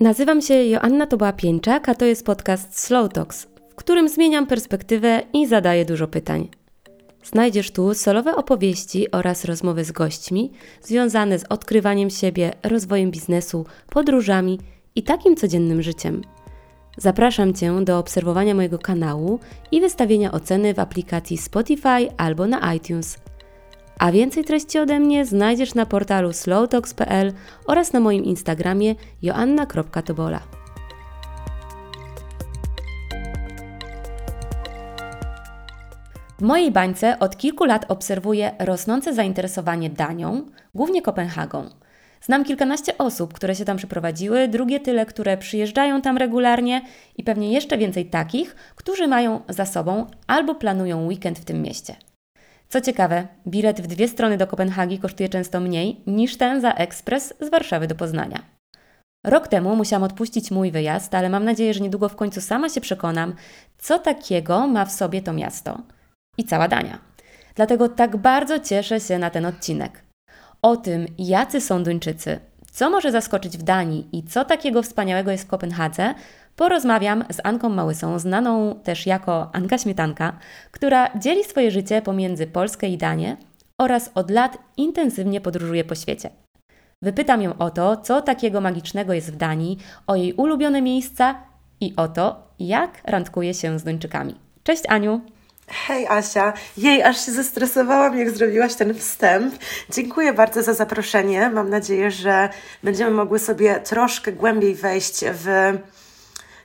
Nazywam się Joanna Toba-Pieńczak, a to jest podcast Slow Talks, w którym zmieniam perspektywę i zadaję dużo pytań. Znajdziesz tu solowe opowieści oraz rozmowy z gośćmi związane z odkrywaniem siebie, rozwojem biznesu, podróżami i takim codziennym życiem. Zapraszam Cię do obserwowania mojego kanału i wystawienia oceny w aplikacji Spotify albo na iTunes – a więcej treści ode mnie znajdziesz na portalu slowtalks.pl oraz na moim Instagramie joanna.tobola. W mojej bańce od kilku lat obserwuję rosnące zainteresowanie Danią, głównie Kopenhagą. Znam kilkanaście osób, które się tam przeprowadziły, drugie tyle, które przyjeżdżają tam regularnie i pewnie jeszcze więcej takich, którzy mają za sobą albo planują weekend w tym mieście. Co ciekawe, bilet w dwie strony do Kopenhagi kosztuje często mniej niż ten za ekspres z Warszawy do Poznania. Rok temu musiałam odpuścić mój wyjazd, ale mam nadzieję, że niedługo w końcu sama się przekonam, co takiego ma w sobie to miasto i cała Dania. Dlatego tak bardzo cieszę się na ten odcinek. O tym, jacy są Duńczycy, co może zaskoczyć w Danii i co takiego wspaniałego jest w Kopenhadze, porozmawiam z Anką Małysą, znaną też jako Anka Śmietanka, która dzieli swoje życie pomiędzy Polskę i Danię oraz od lat intensywnie podróżuje po świecie. Wypytam ją o to, co takiego magicznego jest w Danii, o jej ulubione miejsca i o to, jak randkuje się z Duńczykami. Cześć Aniu! Hej Asia, jej, aż się zestresowałam, jak zrobiłaś ten wstęp. Dziękuję bardzo za zaproszenie. Mam nadzieję, że będziemy mogły sobie troszkę głębiej wejść w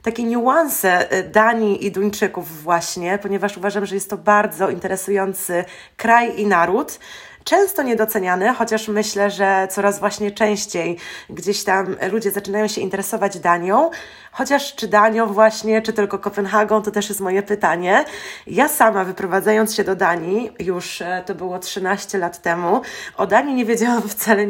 takie niuanse y, Danii i Duńczyków właśnie, ponieważ uważam, że jest to bardzo interesujący kraj i naród często niedoceniany, chociaż myślę, że coraz właśnie częściej gdzieś tam ludzie zaczynają się interesować Danią. Chociaż czy Danią właśnie, czy tylko Kopenhagą, to też jest moje pytanie. Ja sama wyprowadzając się do Danii, już e, to było 13 lat temu, o Danii nie wiedziałam wcale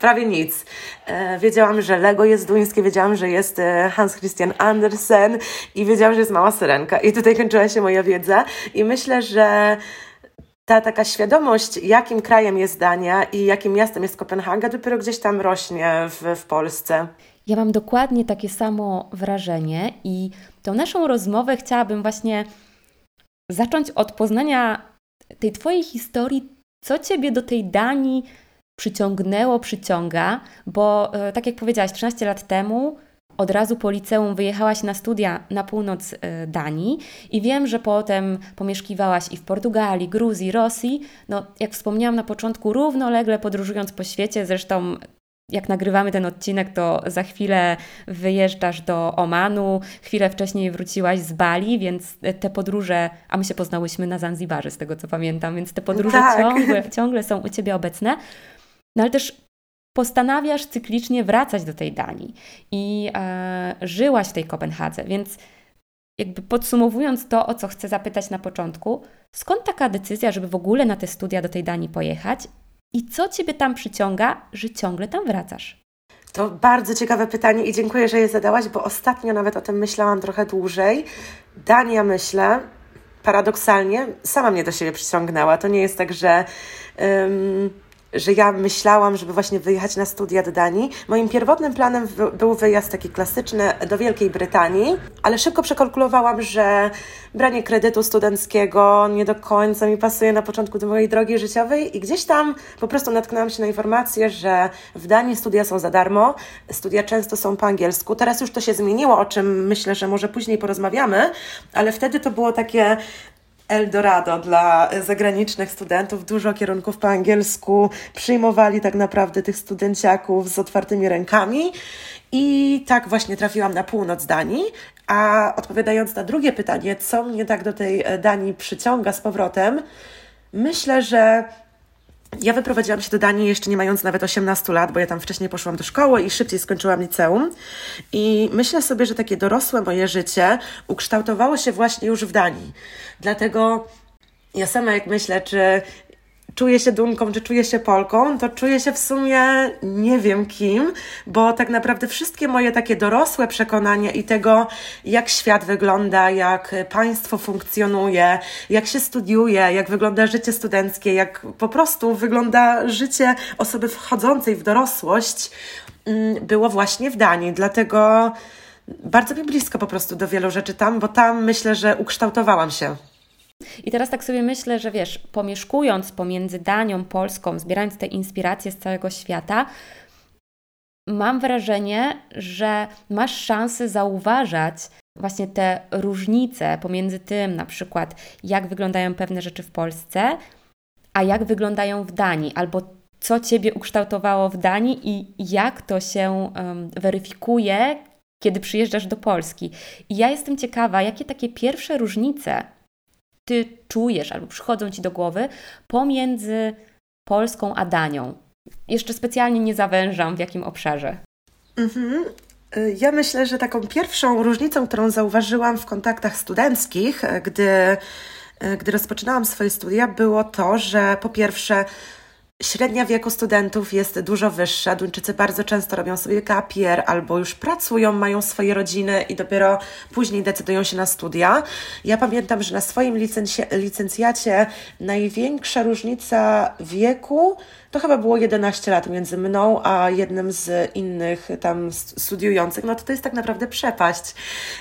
prawie nic. E, wiedziałam, że Lego jest duńskie, wiedziałam, że jest e, Hans Christian Andersen i wiedziałam, że jest Mała Syrenka. I tutaj kończyła się moja wiedza. I myślę, że ta taka świadomość, jakim krajem jest Dania i jakim miastem jest Kopenhaga, dopiero gdzieś tam rośnie w, w Polsce. Ja mam dokładnie takie samo wrażenie i tą naszą rozmowę chciałabym właśnie zacząć od poznania tej Twojej historii, co Ciebie do tej Danii przyciągnęło, przyciąga, bo e, tak jak powiedziałaś, 13 lat temu od razu po liceum wyjechałaś na studia na północ e, Danii i wiem, że potem pomieszkiwałaś i w Portugalii, Gruzji, Rosji. No, jak wspomniałam na początku, równolegle podróżując po świecie, zresztą jak nagrywamy ten odcinek, to za chwilę wyjeżdżasz do Omanu, chwilę wcześniej wróciłaś z Bali, więc te podróże, a my się poznałyśmy na Zanzibarze, z tego co pamiętam, więc te podróże tak. ciągle, ciągle są u Ciebie obecne. No ale też postanawiasz cyklicznie wracać do tej Danii i e, żyłaś w tej Kopenhadze, więc jakby podsumowując to, o co chcę zapytać na początku, skąd taka decyzja, żeby w ogóle na te studia do tej Danii pojechać i co Ciebie tam przyciąga, że ciągle tam wracasz? To bardzo ciekawe pytanie i dziękuję, że je zadałaś, bo ostatnio nawet o tym myślałam trochę dłużej. Dania, myślę, paradoksalnie, sama mnie do siebie przyciągnęła. To nie jest tak, że. Um, że ja myślałam, żeby właśnie wyjechać na studia do Danii. Moim pierwotnym planem był wyjazd taki klasyczny do Wielkiej Brytanii, ale szybko przekalkulowałam, że branie kredytu studenckiego nie do końca mi pasuje na początku do mojej drogi życiowej i gdzieś tam po prostu natknęłam się na informację, że w Danii studia są za darmo, studia często są po angielsku. Teraz już to się zmieniło, o czym myślę, że może później porozmawiamy, ale wtedy to było takie Eldorado dla zagranicznych studentów, dużo kierunków po angielsku, przyjmowali tak naprawdę tych studenciaków z otwartymi rękami. I tak właśnie trafiłam na północ Danii. A odpowiadając na drugie pytanie, co mnie tak do tej Danii przyciąga z powrotem, myślę, że ja wyprowadziłam się do Danii jeszcze nie mając nawet 18 lat, bo ja tam wcześniej poszłam do szkoły i szybciej skończyłam liceum. I myślę sobie, że takie dorosłe moje życie ukształtowało się właśnie już w Danii. Dlatego ja sama jak myślę, czy czuję się Dunką, czy czuję się Polką, to czuję się w sumie nie wiem kim, bo tak naprawdę wszystkie moje takie dorosłe przekonania i tego, jak świat wygląda, jak państwo funkcjonuje, jak się studiuje, jak wygląda życie studenckie, jak po prostu wygląda życie osoby wchodzącej w dorosłość, mm, było właśnie w Danii. Dlatego bardzo mi blisko po prostu do wielu rzeczy tam, bo tam myślę, że ukształtowałam się. I teraz tak sobie myślę, że wiesz, pomieszkując pomiędzy Danią, Polską, zbierając te inspiracje z całego świata, mam wrażenie, że masz szansę zauważać właśnie te różnice pomiędzy tym, na przykład, jak wyglądają pewne rzeczy w Polsce, a jak wyglądają w Danii, albo co Ciebie ukształtowało w Danii i jak to się um, weryfikuje, kiedy przyjeżdżasz do Polski. I ja jestem ciekawa, jakie takie pierwsze różnice Ty czujesz albo przychodzą Ci do głowy pomiędzy Polską a Danią. Jeszcze specjalnie nie zawężam w jakim obszarze. Mhm. Ja myślę, że taką pierwszą różnicą, którą zauważyłam w kontaktach studenckich, gdy, gdy rozpoczynałam swoje studia, było to, że po pierwsze, Średnia wieku studentów jest dużo wyższa. Duńczycy bardzo często robią sobie kapier albo już pracują, mają swoje rodziny i dopiero później decydują się na studia. Ja pamiętam, że na swoim licencjacie największa różnica wieku to chyba było 11 lat między mną a jednym z innych tam studiujących. No to to jest tak naprawdę przepaść,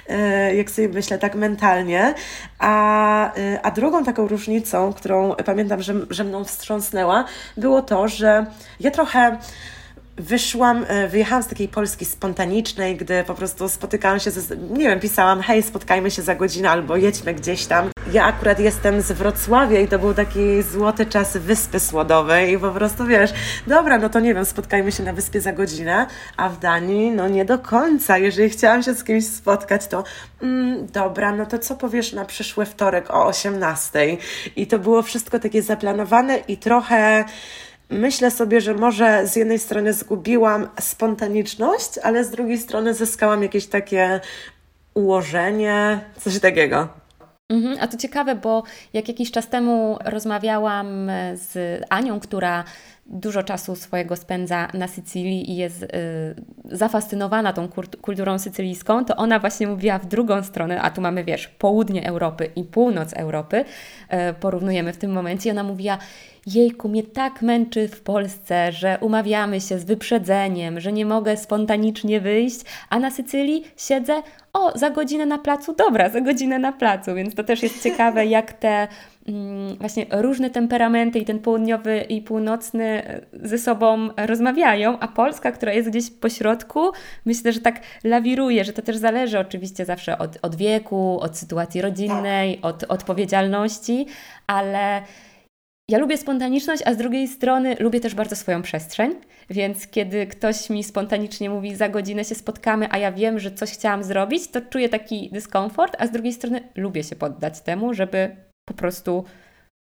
e, jak sobie myślę tak mentalnie. A, e, a drugą taką różnicą, którą pamiętam, że, że mną wstrząsnęła, było to, że ja trochę wyszłam, e, wyjechałam z takiej Polski spontanicznej, gdy po prostu spotykałam się, ze, nie wiem, pisałam, hej, spotkajmy się za godzinę albo jedźmy gdzieś tam. Ja akurat jestem z Wrocławia i to był taki złoty czas Wyspy Słodowej i po prostu, wiesz, dobra, no to nie wiem, spotkajmy się na wyspie za godzinę, a w Danii, no nie do końca. Jeżeli chciałam się z kimś spotkać, to mm, dobra, no to co powiesz na przyszły wtorek o 18? I to było wszystko takie zaplanowane i trochę myślę sobie, że może z jednej strony zgubiłam spontaniczność, ale z drugiej strony zyskałam jakieś takie ułożenie, coś takiego. Mhm, a to ciekawe, bo jak jakiś czas temu rozmawiałam z Anią, która dużo czasu swojego spędza na Sycylii i jest y, zafascynowana tą kulturą sycylijską, to ona właśnie mówiła w drugą stronę, a tu mamy, wiesz, południe Europy i północ Europy, y, porównujemy w tym momencie, i ona mówiła, jejku, mnie tak męczy w Polsce, że umawiamy się z wyprzedzeniem, że nie mogę spontanicznie wyjść, a na Sycylii siedzę, o, za godzinę na placu, dobra, za godzinę na placu, więc to też jest ciekawe, jak te mm, właśnie różne temperamenty i ten południowy i północny ze sobą rozmawiają, a Polska, która jest gdzieś po środku, myślę, że tak lawiruje, że to też zależy oczywiście zawsze od, od wieku, od sytuacji rodzinnej, od odpowiedzialności, ale ja lubię spontaniczność, a z drugiej strony lubię też bardzo swoją przestrzeń, więc kiedy ktoś mi spontanicznie mówi, za godzinę się spotkamy, a ja wiem, że coś chciałam zrobić, to czuję taki dyskomfort, a z drugiej strony lubię się poddać temu, żeby po prostu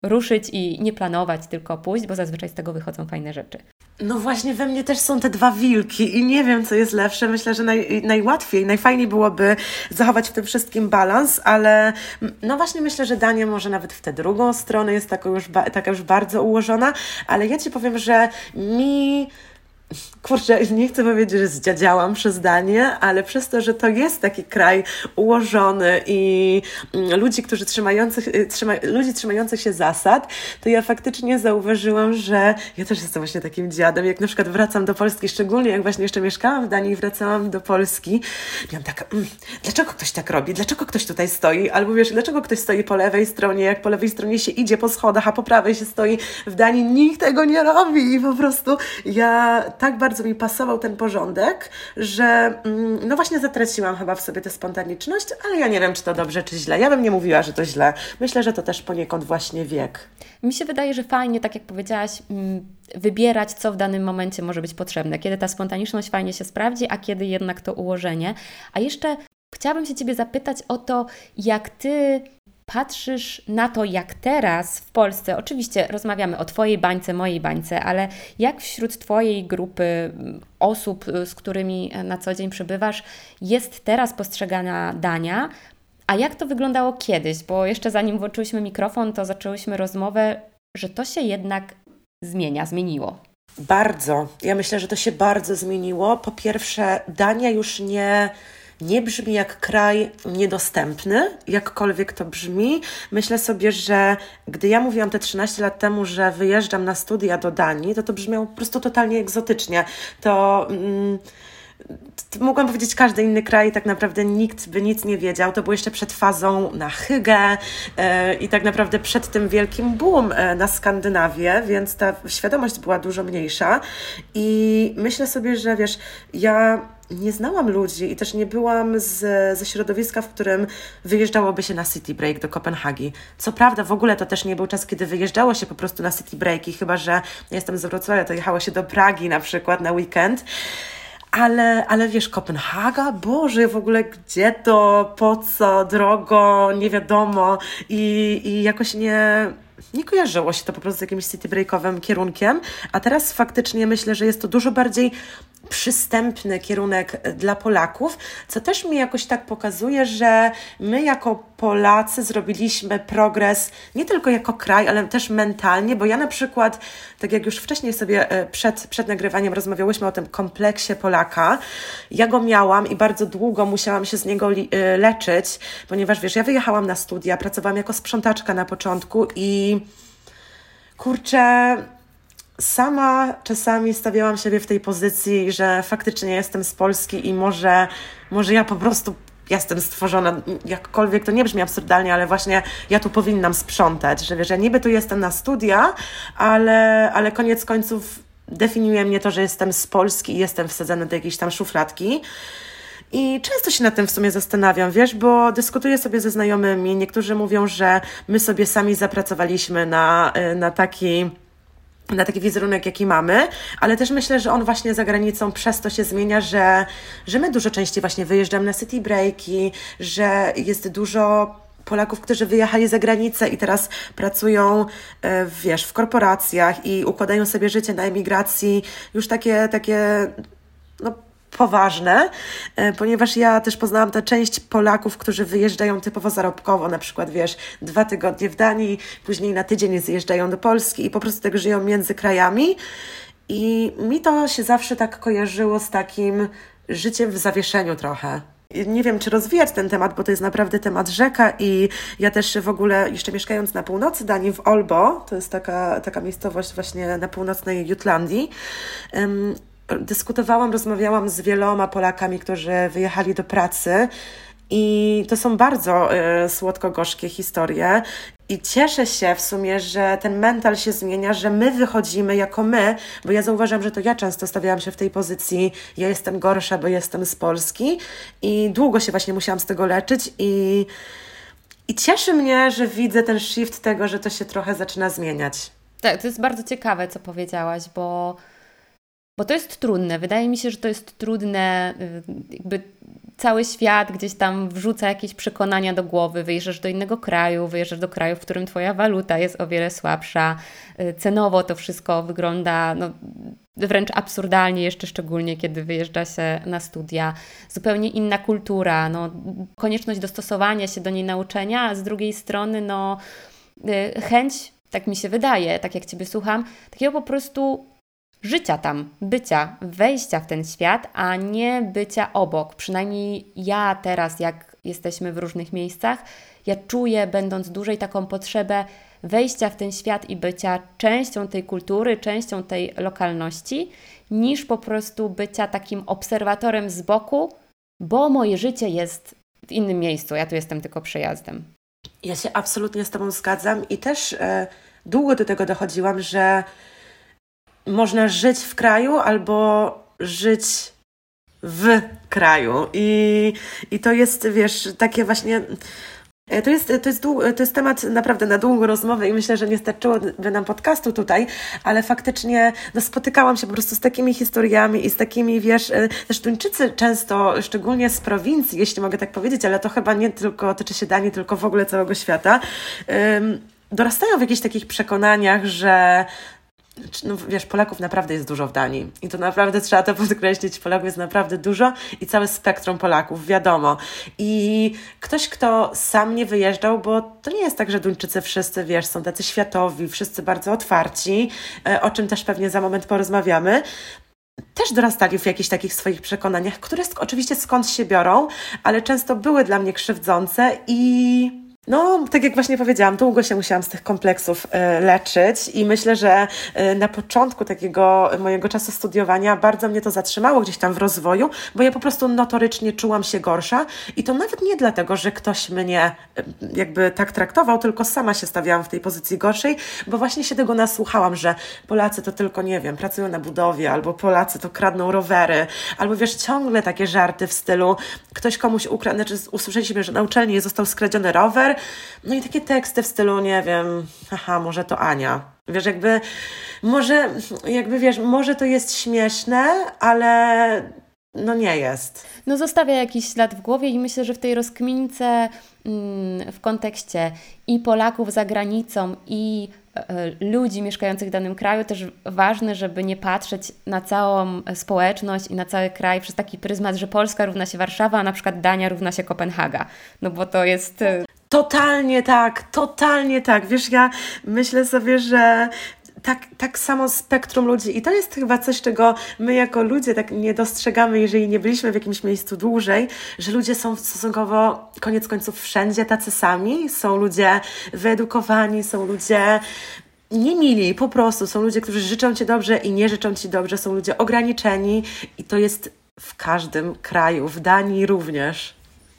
ruszyć i nie planować, tylko pójść, bo zazwyczaj z tego wychodzą fajne rzeczy. No właśnie, we mnie też są te dwa wilki i nie wiem, co jest lepsze. Myślę, że naj, najłatwiej, najfajniej byłoby zachować w tym wszystkim balans, ale no właśnie myślę, że Dania może nawet w tę drugą stronę jest taka już, taka już bardzo ułożona, ale ja Ci powiem, że mi kurczę, nie chcę powiedzieć, że zdziadziałam przez Danię, ale przez to, że to jest taki kraj ułożony i mm, ludzi, którzy trzymających, y, trzyma, ludzi trzymających się zasad, to ja faktycznie zauważyłam, że ja też jestem właśnie takim dziadem. Jak na przykład wracam do Polski, szczególnie jak właśnie jeszcze mieszkałam w Danii i wracałam do Polski, miałam tak, mm, dlaczego ktoś tak robi? Dlaczego ktoś tutaj stoi? Albo wiesz, dlaczego ktoś stoi po lewej stronie, jak po lewej stronie się idzie po schodach, a po prawej się stoi w Danii? Nikt tego nie robi i po prostu ja tak bardzo mi pasował ten porządek, że mm, no właśnie zatraciłam chyba w sobie tę spontaniczność, ale ja nie wiem, czy to dobrze, czy źle. Ja bym nie mówiła, że to źle. Myślę, że to też poniekąd właśnie wiek. Mi się wydaje, że fajnie, tak jak powiedziałaś, mm, wybierać, co w danym momencie może być potrzebne. Kiedy ta spontaniczność fajnie się sprawdzi, a kiedy jednak to ułożenie. A jeszcze chciałabym się Ciebie zapytać o to, jak Ty patrzysz na to, jak teraz w Polsce, oczywiście rozmawiamy o Twojej bańce, mojej bańce, ale jak wśród Twojej grupy mm, osób, z którymi na co dzień przebywasz, jest teraz postrzegana Dania, a jak to wyglądało kiedyś? Bo jeszcze zanim włączyłyśmy mikrofon, to zaczęłyśmy rozmowę, że to się jednak zmienia, zmieniło. Bardzo. Ja myślę, że to się bardzo zmieniło. Po pierwsze, Dania już nie nie brzmi jak kraj niedostępny, jakkolwiek to brzmi. Myślę sobie, że gdy ja mówiłam te 13 lat temu, że wyjeżdżam na studia do Danii, to to brzmiało po prostu totalnie egzotycznie. To. Mm, mogłam powiedzieć każdy inny kraj, tak naprawdę nikt by nic nie wiedział. To było jeszcze przed fazą na Hygę e, i tak naprawdę przed tym wielkim boom e, na Skandynawię, więc ta świadomość była dużo mniejsza. I myślę sobie, że wiesz, ja nie znałam ludzi i też nie byłam z, ze środowiska, w którym wyjeżdżałoby się na city break do Kopenhagi. Co prawda, w ogóle to też nie był czas, kiedy wyjeżdżało się po prostu na city breaki, chyba że jestem z Wrocławia, to jechało się do Pragi na przykład na weekend. Ale, ale wiesz, Kopenhaga, Boże, w ogóle gdzie to, po co, drogo, nie wiadomo. I, i jakoś nie, nie kojarzyło się to po prostu z jakimś city breakowym kierunkiem, a teraz faktycznie myślę, że jest to dużo bardziej przystępny kierunek dla Polaków, co też mi jakoś tak pokazuje, że my jako Polacy zrobiliśmy progres nie tylko jako kraj, ale też mentalnie, bo ja na przykład, tak jak już wcześniej sobie e, przed, przed nagrywaniem rozmawiałyśmy o tym kompleksie Polaka, ja go miałam i bardzo długo musiałam się z niego e, leczyć, ponieważ wiesz, ja wyjechałam na studia, pracowałam jako sprzątaczka na początku i kurczę, sama czasami stawiałam siebie w tej pozycji, że faktycznie jestem z Polski i może, może ja po prostu jestem stworzona, jakkolwiek to nie brzmi absurdalnie, ale właśnie ja tu powinnam sprzątać, że wiesz, ja niby tu jestem na studia, ale, ale koniec końców definiuje mnie to, że jestem z Polski i jestem wsadzana do jakiejś tam szufladki. I często się nad tym w sumie zastanawiam, wiesz, bo dyskutuję sobie ze znajomymi. Niektórzy mówią, że my sobie sami zapracowaliśmy na, na taki na taki wizerunek, jaki mamy, ale też myślę, że on właśnie za granicą przez to się zmienia, że, że my dużo częściej właśnie wyjeżdżamy na city breaki, że jest dużo Polaków, którzy wyjechali za granicę i teraz pracują, e, wiesz, w korporacjach i układają sobie życie na emigracji, już takie, takie no, poważne, e, ponieważ ja też poznałam tę część Polaków, którzy wyjeżdżają typowo zarobkowo, na przykład wiesz, dwa tygodnie w Danii, później na tydzień zjeżdżają do Polski i po prostu tak żyją między krajami. I mi to się zawsze tak kojarzyło z takim życiem w zawieszeniu trochę. Nie wiem, czy rozwijać ten temat, bo to jest naprawdę temat rzeka i ja też w ogóle, jeszcze mieszkając na północy Danii, w Olbo, to jest taka, taka miejscowość właśnie na północnej Jutlandii, dyskutowałam, rozmawiałam z wieloma Polakami, którzy wyjechali do pracy. I to są bardzo y, słodko-gorzkie historie. I cieszę się w sumie, że ten mental się zmienia, że my wychodzimy jako my, bo ja zauważam, że to ja często stawiałam się w tej pozycji, ja jestem gorsza, bo jestem z Polski i długo się właśnie musiałam z tego leczyć i, i cieszy mnie, że widzę ten shift tego, że to się trochę zaczyna zmieniać. Tak, to jest bardzo ciekawe, co powiedziałaś, bo bo to jest trudne. Wydaje mi się, że to jest trudne, y, jakby cały świat gdzieś tam wrzuca jakieś przekonania do głowy, wyjeżdżasz do innego kraju, wyjeżdżasz do kraju, w którym Twoja waluta jest o wiele słabsza, y, cenowo to wszystko wygląda no, wręcz absurdalnie, jeszcze szczególnie kiedy wyjeżdża się na studia. Zupełnie inna kultura, no, konieczność dostosowania się do niej nauczenia, a z drugiej strony no, y, chęć, tak mi się wydaje, tak jak Ciebie słucham, takiego po prostu życia tam, bycia, wejścia w ten świat, a nie bycia obok. Przynajmniej ja teraz, jak jesteśmy w różnych miejscach, ja czuję, będąc dłużej, taką potrzebę wejścia w ten świat i bycia częścią tej kultury, częścią tej lokalności, niż po prostu bycia takim obserwatorem z boku, bo moje życie jest w innym miejscu, ja tu jestem tylko przejazdem. Ja się absolutnie z Tobą zgadzam i też e, długo do tego dochodziłam, że można żyć w kraju albo żyć w kraju. I, i to jest, wiesz, takie właśnie. E, to jest, to, jest to jest temat naprawdę na długą rozmowę i myślę, że nie starczyłoby nam podcastu tutaj, ale faktycznie no, spotykałam się po prostu z takimi historiami i z takimi, wiesz, e, też Duńczycy często, szczególnie z prowincji, jeśli mogę tak powiedzieć, ale to chyba nie tylko tyczy się Danii, tylko w ogóle całego świata, dorastają w jakichś takich przekonaniach, że no wiesz, Polaków naprawdę jest dużo w Danii i to naprawdę trzeba to podkreślić, Polaków jest naprawdę dużo i całe spektrum Polaków, wiadomo. I ktoś, kto sam nie wyjeżdżał, bo to nie jest tak, że Duńczycy wszyscy, wiesz, są tacy światowi, wszyscy bardzo otwarci, e, o czym też pewnie za moment porozmawiamy, też dorastali w jakichś takich swoich przekonaniach, które oczywiście skąd się biorą, ale często były dla mnie krzywdzące i no, tak jak właśnie powiedziałam, długo się musiałam z tych kompleksów e, leczyć i myślę, że e, na początku takiego mojego czasu studiowania bardzo mnie to zatrzymało gdzieś tam w rozwoju, bo ja po prostu notorycznie czułam się gorsza i to nawet nie dlatego, że ktoś mnie e, jakby tak traktował, tylko sama się stawiałam w tej pozycji gorszej, bo właśnie się tego nasłuchałam, że Polacy to tylko, nie wiem, pracują na budowie, albo Polacy to kradną rowery, albo wiesz, ciągle takie żarty w stylu ktoś komuś ukradł, znaczy usłyszeliśmy, że na uczelni został skradziony rower, no i takie teksty w stylu, nie wiem, haha, może to Ania. Wiesz, jakby, może, jakby wiesz, może to jest śmieszne, ale no nie jest. No zostawia jakiś ślad w głowie i myślę, że w tej rozkmince mm, w kontekście i Polaków za granicą i e, ludzi mieszkających w danym kraju też ważne, żeby nie patrzeć na całą społeczność i na cały kraj przez taki pryzmat, że Polska równa się Warszawa, a na przykład Dania równa się Kopenhaga. No bo to jest e, Totalnie tak, totalnie tak. Wiesz, ja myślę sobie, że tak, tak samo spektrum ludzi. I to jest chyba coś, czego my jako ludzie tak nie dostrzegamy, jeżeli nie byliśmy w jakimś miejscu dłużej, że ludzie są stosunkowo, koniec końców, wszędzie tacy sami. Są ludzie wyedukowani, są ludzie nie mili, po prostu. Są ludzie, którzy życzą Ci dobrze i nie życzą Ci dobrze. Są ludzie ograniczeni i to jest w każdym kraju, w Danii również.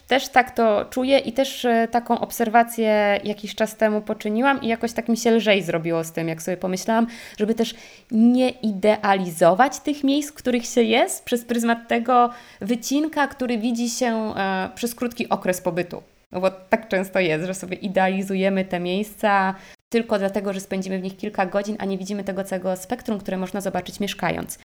Też tak to czuję i też e, taką obserwację jakiś czas temu poczyniłam i jakoś tak mi się lżej zrobiło z tym, jak sobie pomyślałam, żeby też nie idealizować tych miejsc, w których się jest przez pryzmat tego wycinka, który widzi się e, przez krótki okres pobytu. No bo tak często jest, że sobie idealizujemy te miejsca tylko dlatego, że spędzimy w nich kilka godzin, a nie widzimy tego całego spektrum, które można zobaczyć mieszkając.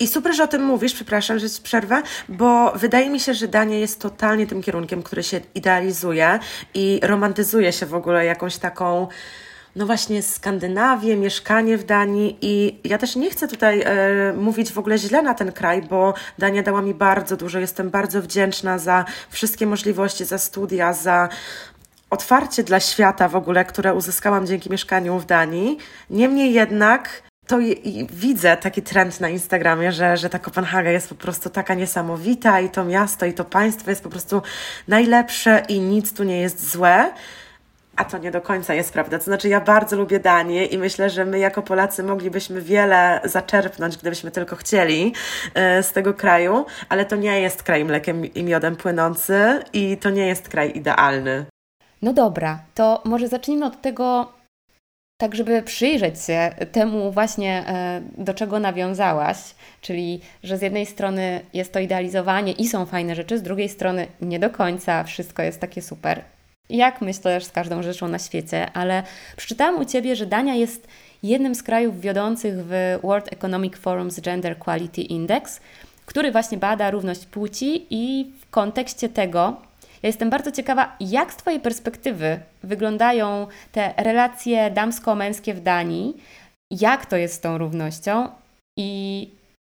I super, że o tym mówisz, przepraszam, że ci przerwę, bo wydaje mi się, że Dania jest totalnie tym kierunkiem, który się idealizuje i romantyzuje się w ogóle jakąś taką no właśnie Skandynawię, mieszkanie w Danii i ja też nie chcę tutaj e, mówić w ogóle źle na ten kraj, bo Dania dała mi bardzo dużo. Jestem bardzo wdzięczna za wszystkie możliwości, za studia, za otwarcie dla świata w ogóle, które uzyskałam dzięki mieszkaniu w Danii. Niemniej jednak to i widzę taki trend na Instagramie, że, że ta Kopenhaga jest po prostu taka niesamowita i to miasto i to państwo jest po prostu najlepsze i nic tu nie jest złe. A to nie do końca jest prawda. To znaczy, ja bardzo lubię Danię i myślę, że my jako Polacy moglibyśmy wiele zaczerpnąć, gdybyśmy tylko chcieli e, z tego kraju, ale to nie jest kraj mlekiem i miodem płynący i to nie jest kraj idealny. No dobra, to może zacznijmy od tego, tak żeby przyjrzeć się temu właśnie, e, do czego nawiązałaś, czyli że z jednej strony jest to idealizowanie i są fajne rzeczy, z drugiej strony nie do końca wszystko jest takie super. Jak myślę z każdą rzeczą na świecie, ale przeczytałam u Ciebie, że Dania jest jednym z krajów wiodących w World Economic Forum's Gender Quality Index, który właśnie bada równość płci i w kontekście tego ja jestem bardzo ciekawa, jak z Twojej perspektywy wyglądają te relacje damsko-męskie w Danii, jak to jest z tą równością i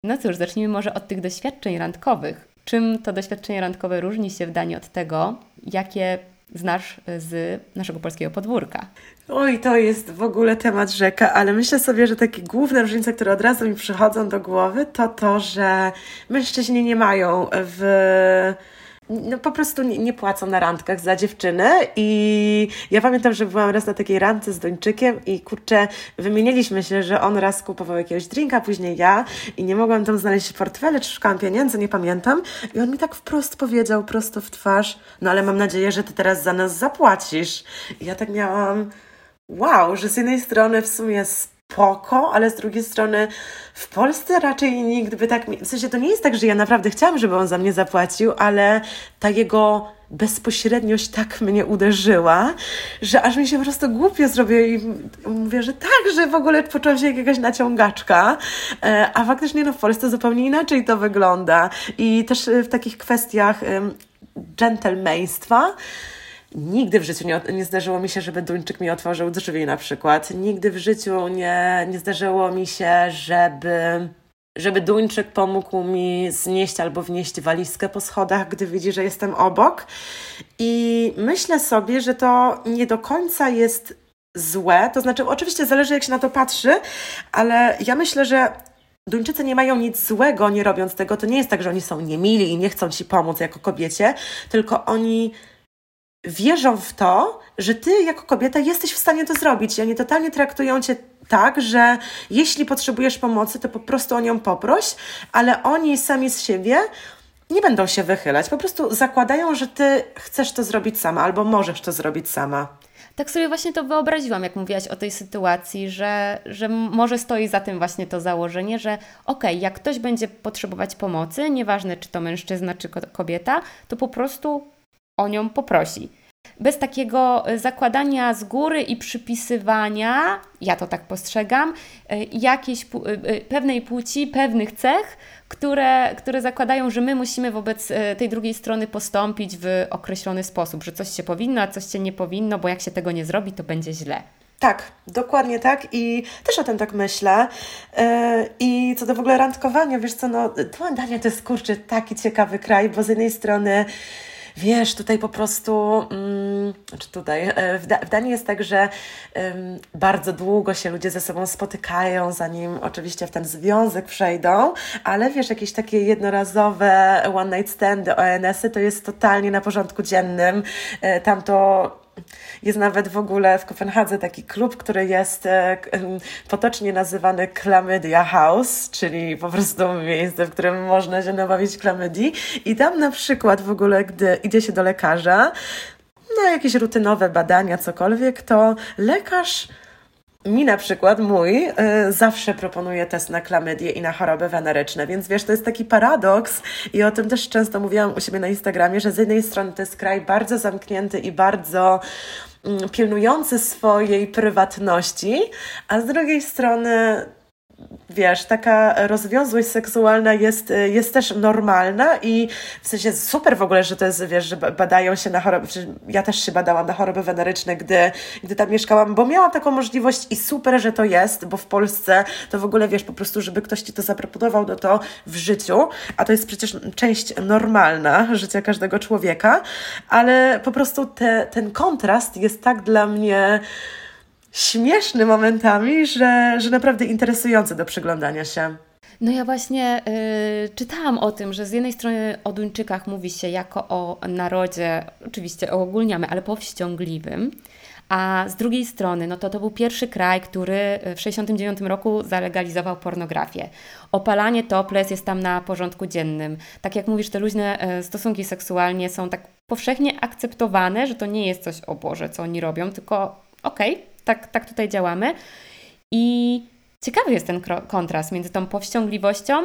no cóż, zacznijmy może od tych doświadczeń randkowych. Czym to doświadczenie randkowe różni się w Danii od tego, jakie znasz z naszego polskiego podwórka? Oj, to jest w ogóle temat rzeka, ale myślę sobie, że takie główne różnice, które od razu mi przychodzą do głowy, to to, że mężczyźni nie mają w no po prostu nie, nie, płacą na randkach za dziewczyny i ja pamiętam, że byłam raz na takiej randce z Dończykiem i kurczę, wymieniliśmy się, że on raz kupował jakiegoś drinka, później ja i nie mogłam tam znaleźć portfele, czy szukałam pieniędzy, nie pamiętam i on mi tak wprost powiedział, prosto w twarz, no ale mam nadzieję, że ty teraz za nas zapłacisz. I ja tak miałam wow, że z jednej strony w sumie spoko, ale z drugiej strony w Polsce raczej nikt by tak... W sensie to nie jest tak, że ja naprawdę chciałam, żeby on za mnie zapłacił, ale ta jego bezpośredniość tak mnie uderzyła, że aż mi się po prostu głupio zrobiło i mówię, że tak, że w ogóle poczułam się jak jakaś naciągaczka, e, a faktycznie no w Polsce zupełnie inaczej to wygląda. I też w takich kwestiach dżentelmeństwa Nigdy w życiu nie, nie zdarzyło mi się, żeby Duńczyk mi otworzył drzwi na przykład. Nigdy w życiu nie, nie zdarzyło mi się, żeby, żeby Duńczyk pomógł mi znieść albo wnieść walizkę po schodach, gdy widzi, że jestem obok. I myślę sobie, że to nie do końca jest złe. To znaczy, oczywiście zależy, jak się na to patrzy, ale ja myślę, że Duńczycy nie mają nic złego, nie robiąc tego. To nie jest tak, że oni są niemili i nie chcą ci pomóc jako kobiecie, tylko oni wierzą w to, że ty jako kobieta jesteś w stanie to zrobić. I oni totalnie traktują cię tak, że jeśli potrzebujesz pomocy, to po prostu o nią poproś, ale oni sami z siebie nie będą się wychylać. Po prostu zakładają, że ty chcesz to zrobić sama albo możesz to zrobić sama. Tak sobie właśnie to wyobraziłam, jak mówiłaś o tej sytuacji, że, że może stoi za tym właśnie to założenie, że okej, okay, jak ktoś będzie potrzebować pomocy, nieważne czy to mężczyzna, czy kobieta, to po prostu o nią poprosi. Bez takiego zakładania z góry i przypisywania, ja to tak postrzegam, e, jakiejś e, pewnej płci, pewnych cech, które, które zakładają, że my musimy wobec e, tej drugiej strony postąpić w określony sposób, że coś się powinno, a coś się nie powinno, bo jak się tego nie zrobi, to będzie źle. Tak, dokładnie tak i też o tym tak myślę. I co do w ogóle randkowania, wiesz co, no, Dania to jest kurczę taki ciekawy kraj, bo z jednej strony wiesz, tutaj po prostu, mm, znaczy tutaj, e, w, da, w Danii jest tak, że bardzo długo się ludzie ze sobą spotykają, zanim oczywiście w ten związek przejdą, ale wiesz, jakieś takie jednorazowe one night standy, ONS-y, to jest totalnie na porządku dziennym. E, tam to jest nawet w ogóle w Kopenhadze taki klub, który jest e, potocznie nazywany Chlamydia House, czyli po prostu miejsce, w którym można się nabawić chlamydii. I tam na przykład w ogóle, gdy idzie się do lekarza, na jakieś rutynowe badania, cokolwiek, to lekarz mi na przykład, mój, y, zawsze proponuje test na klamydię i na choroby weneryczne, więc wiesz, to jest taki paradoks i o tym też często mówiłam u siebie na Instagramie, że z jednej strony to jest kraj bardzo zamknięty i bardzo mm, pilnujący swojej prywatności, a z drugiej strony wiesz, taka rozwiązłość seksualna jest, jest też normalna i w sensie super w ogóle, że to jest, wiesz, że badają się na choroby, ja też się badałam na choroby weneryczne, gdy, gdy tam mieszkałam, bo miałam taką możliwość i super, że to jest, bo w Polsce to w ogóle, wiesz, po prostu, żeby ktoś Ci to zaproponował, no to w życiu, a to jest przecież część normalna życia każdego człowieka, ale po prostu te, ten kontrast jest tak dla mnie śmieszny momentami, że, że naprawdę interesujący do przyglądania się. No ja właśnie y, czytałam o tym, że z jednej strony o Duńczykach mówi się jako o narodzie, oczywiście ogólniamy, ale powściągliwym, a z drugiej strony, no to to był pierwszy kraj, który w 1969 roku zalegalizował pornografię. Opalanie topless jest tam na porządku dziennym. Tak jak mówisz, te luźne y, stosunki seksualnie są tak powszechnie akceptowane, że to nie jest coś, o Boże, co oni robią, tylko okej, okay, tak, tak tutaj działamy. I ciekawy jest ten kontrast między tą powściągliwością,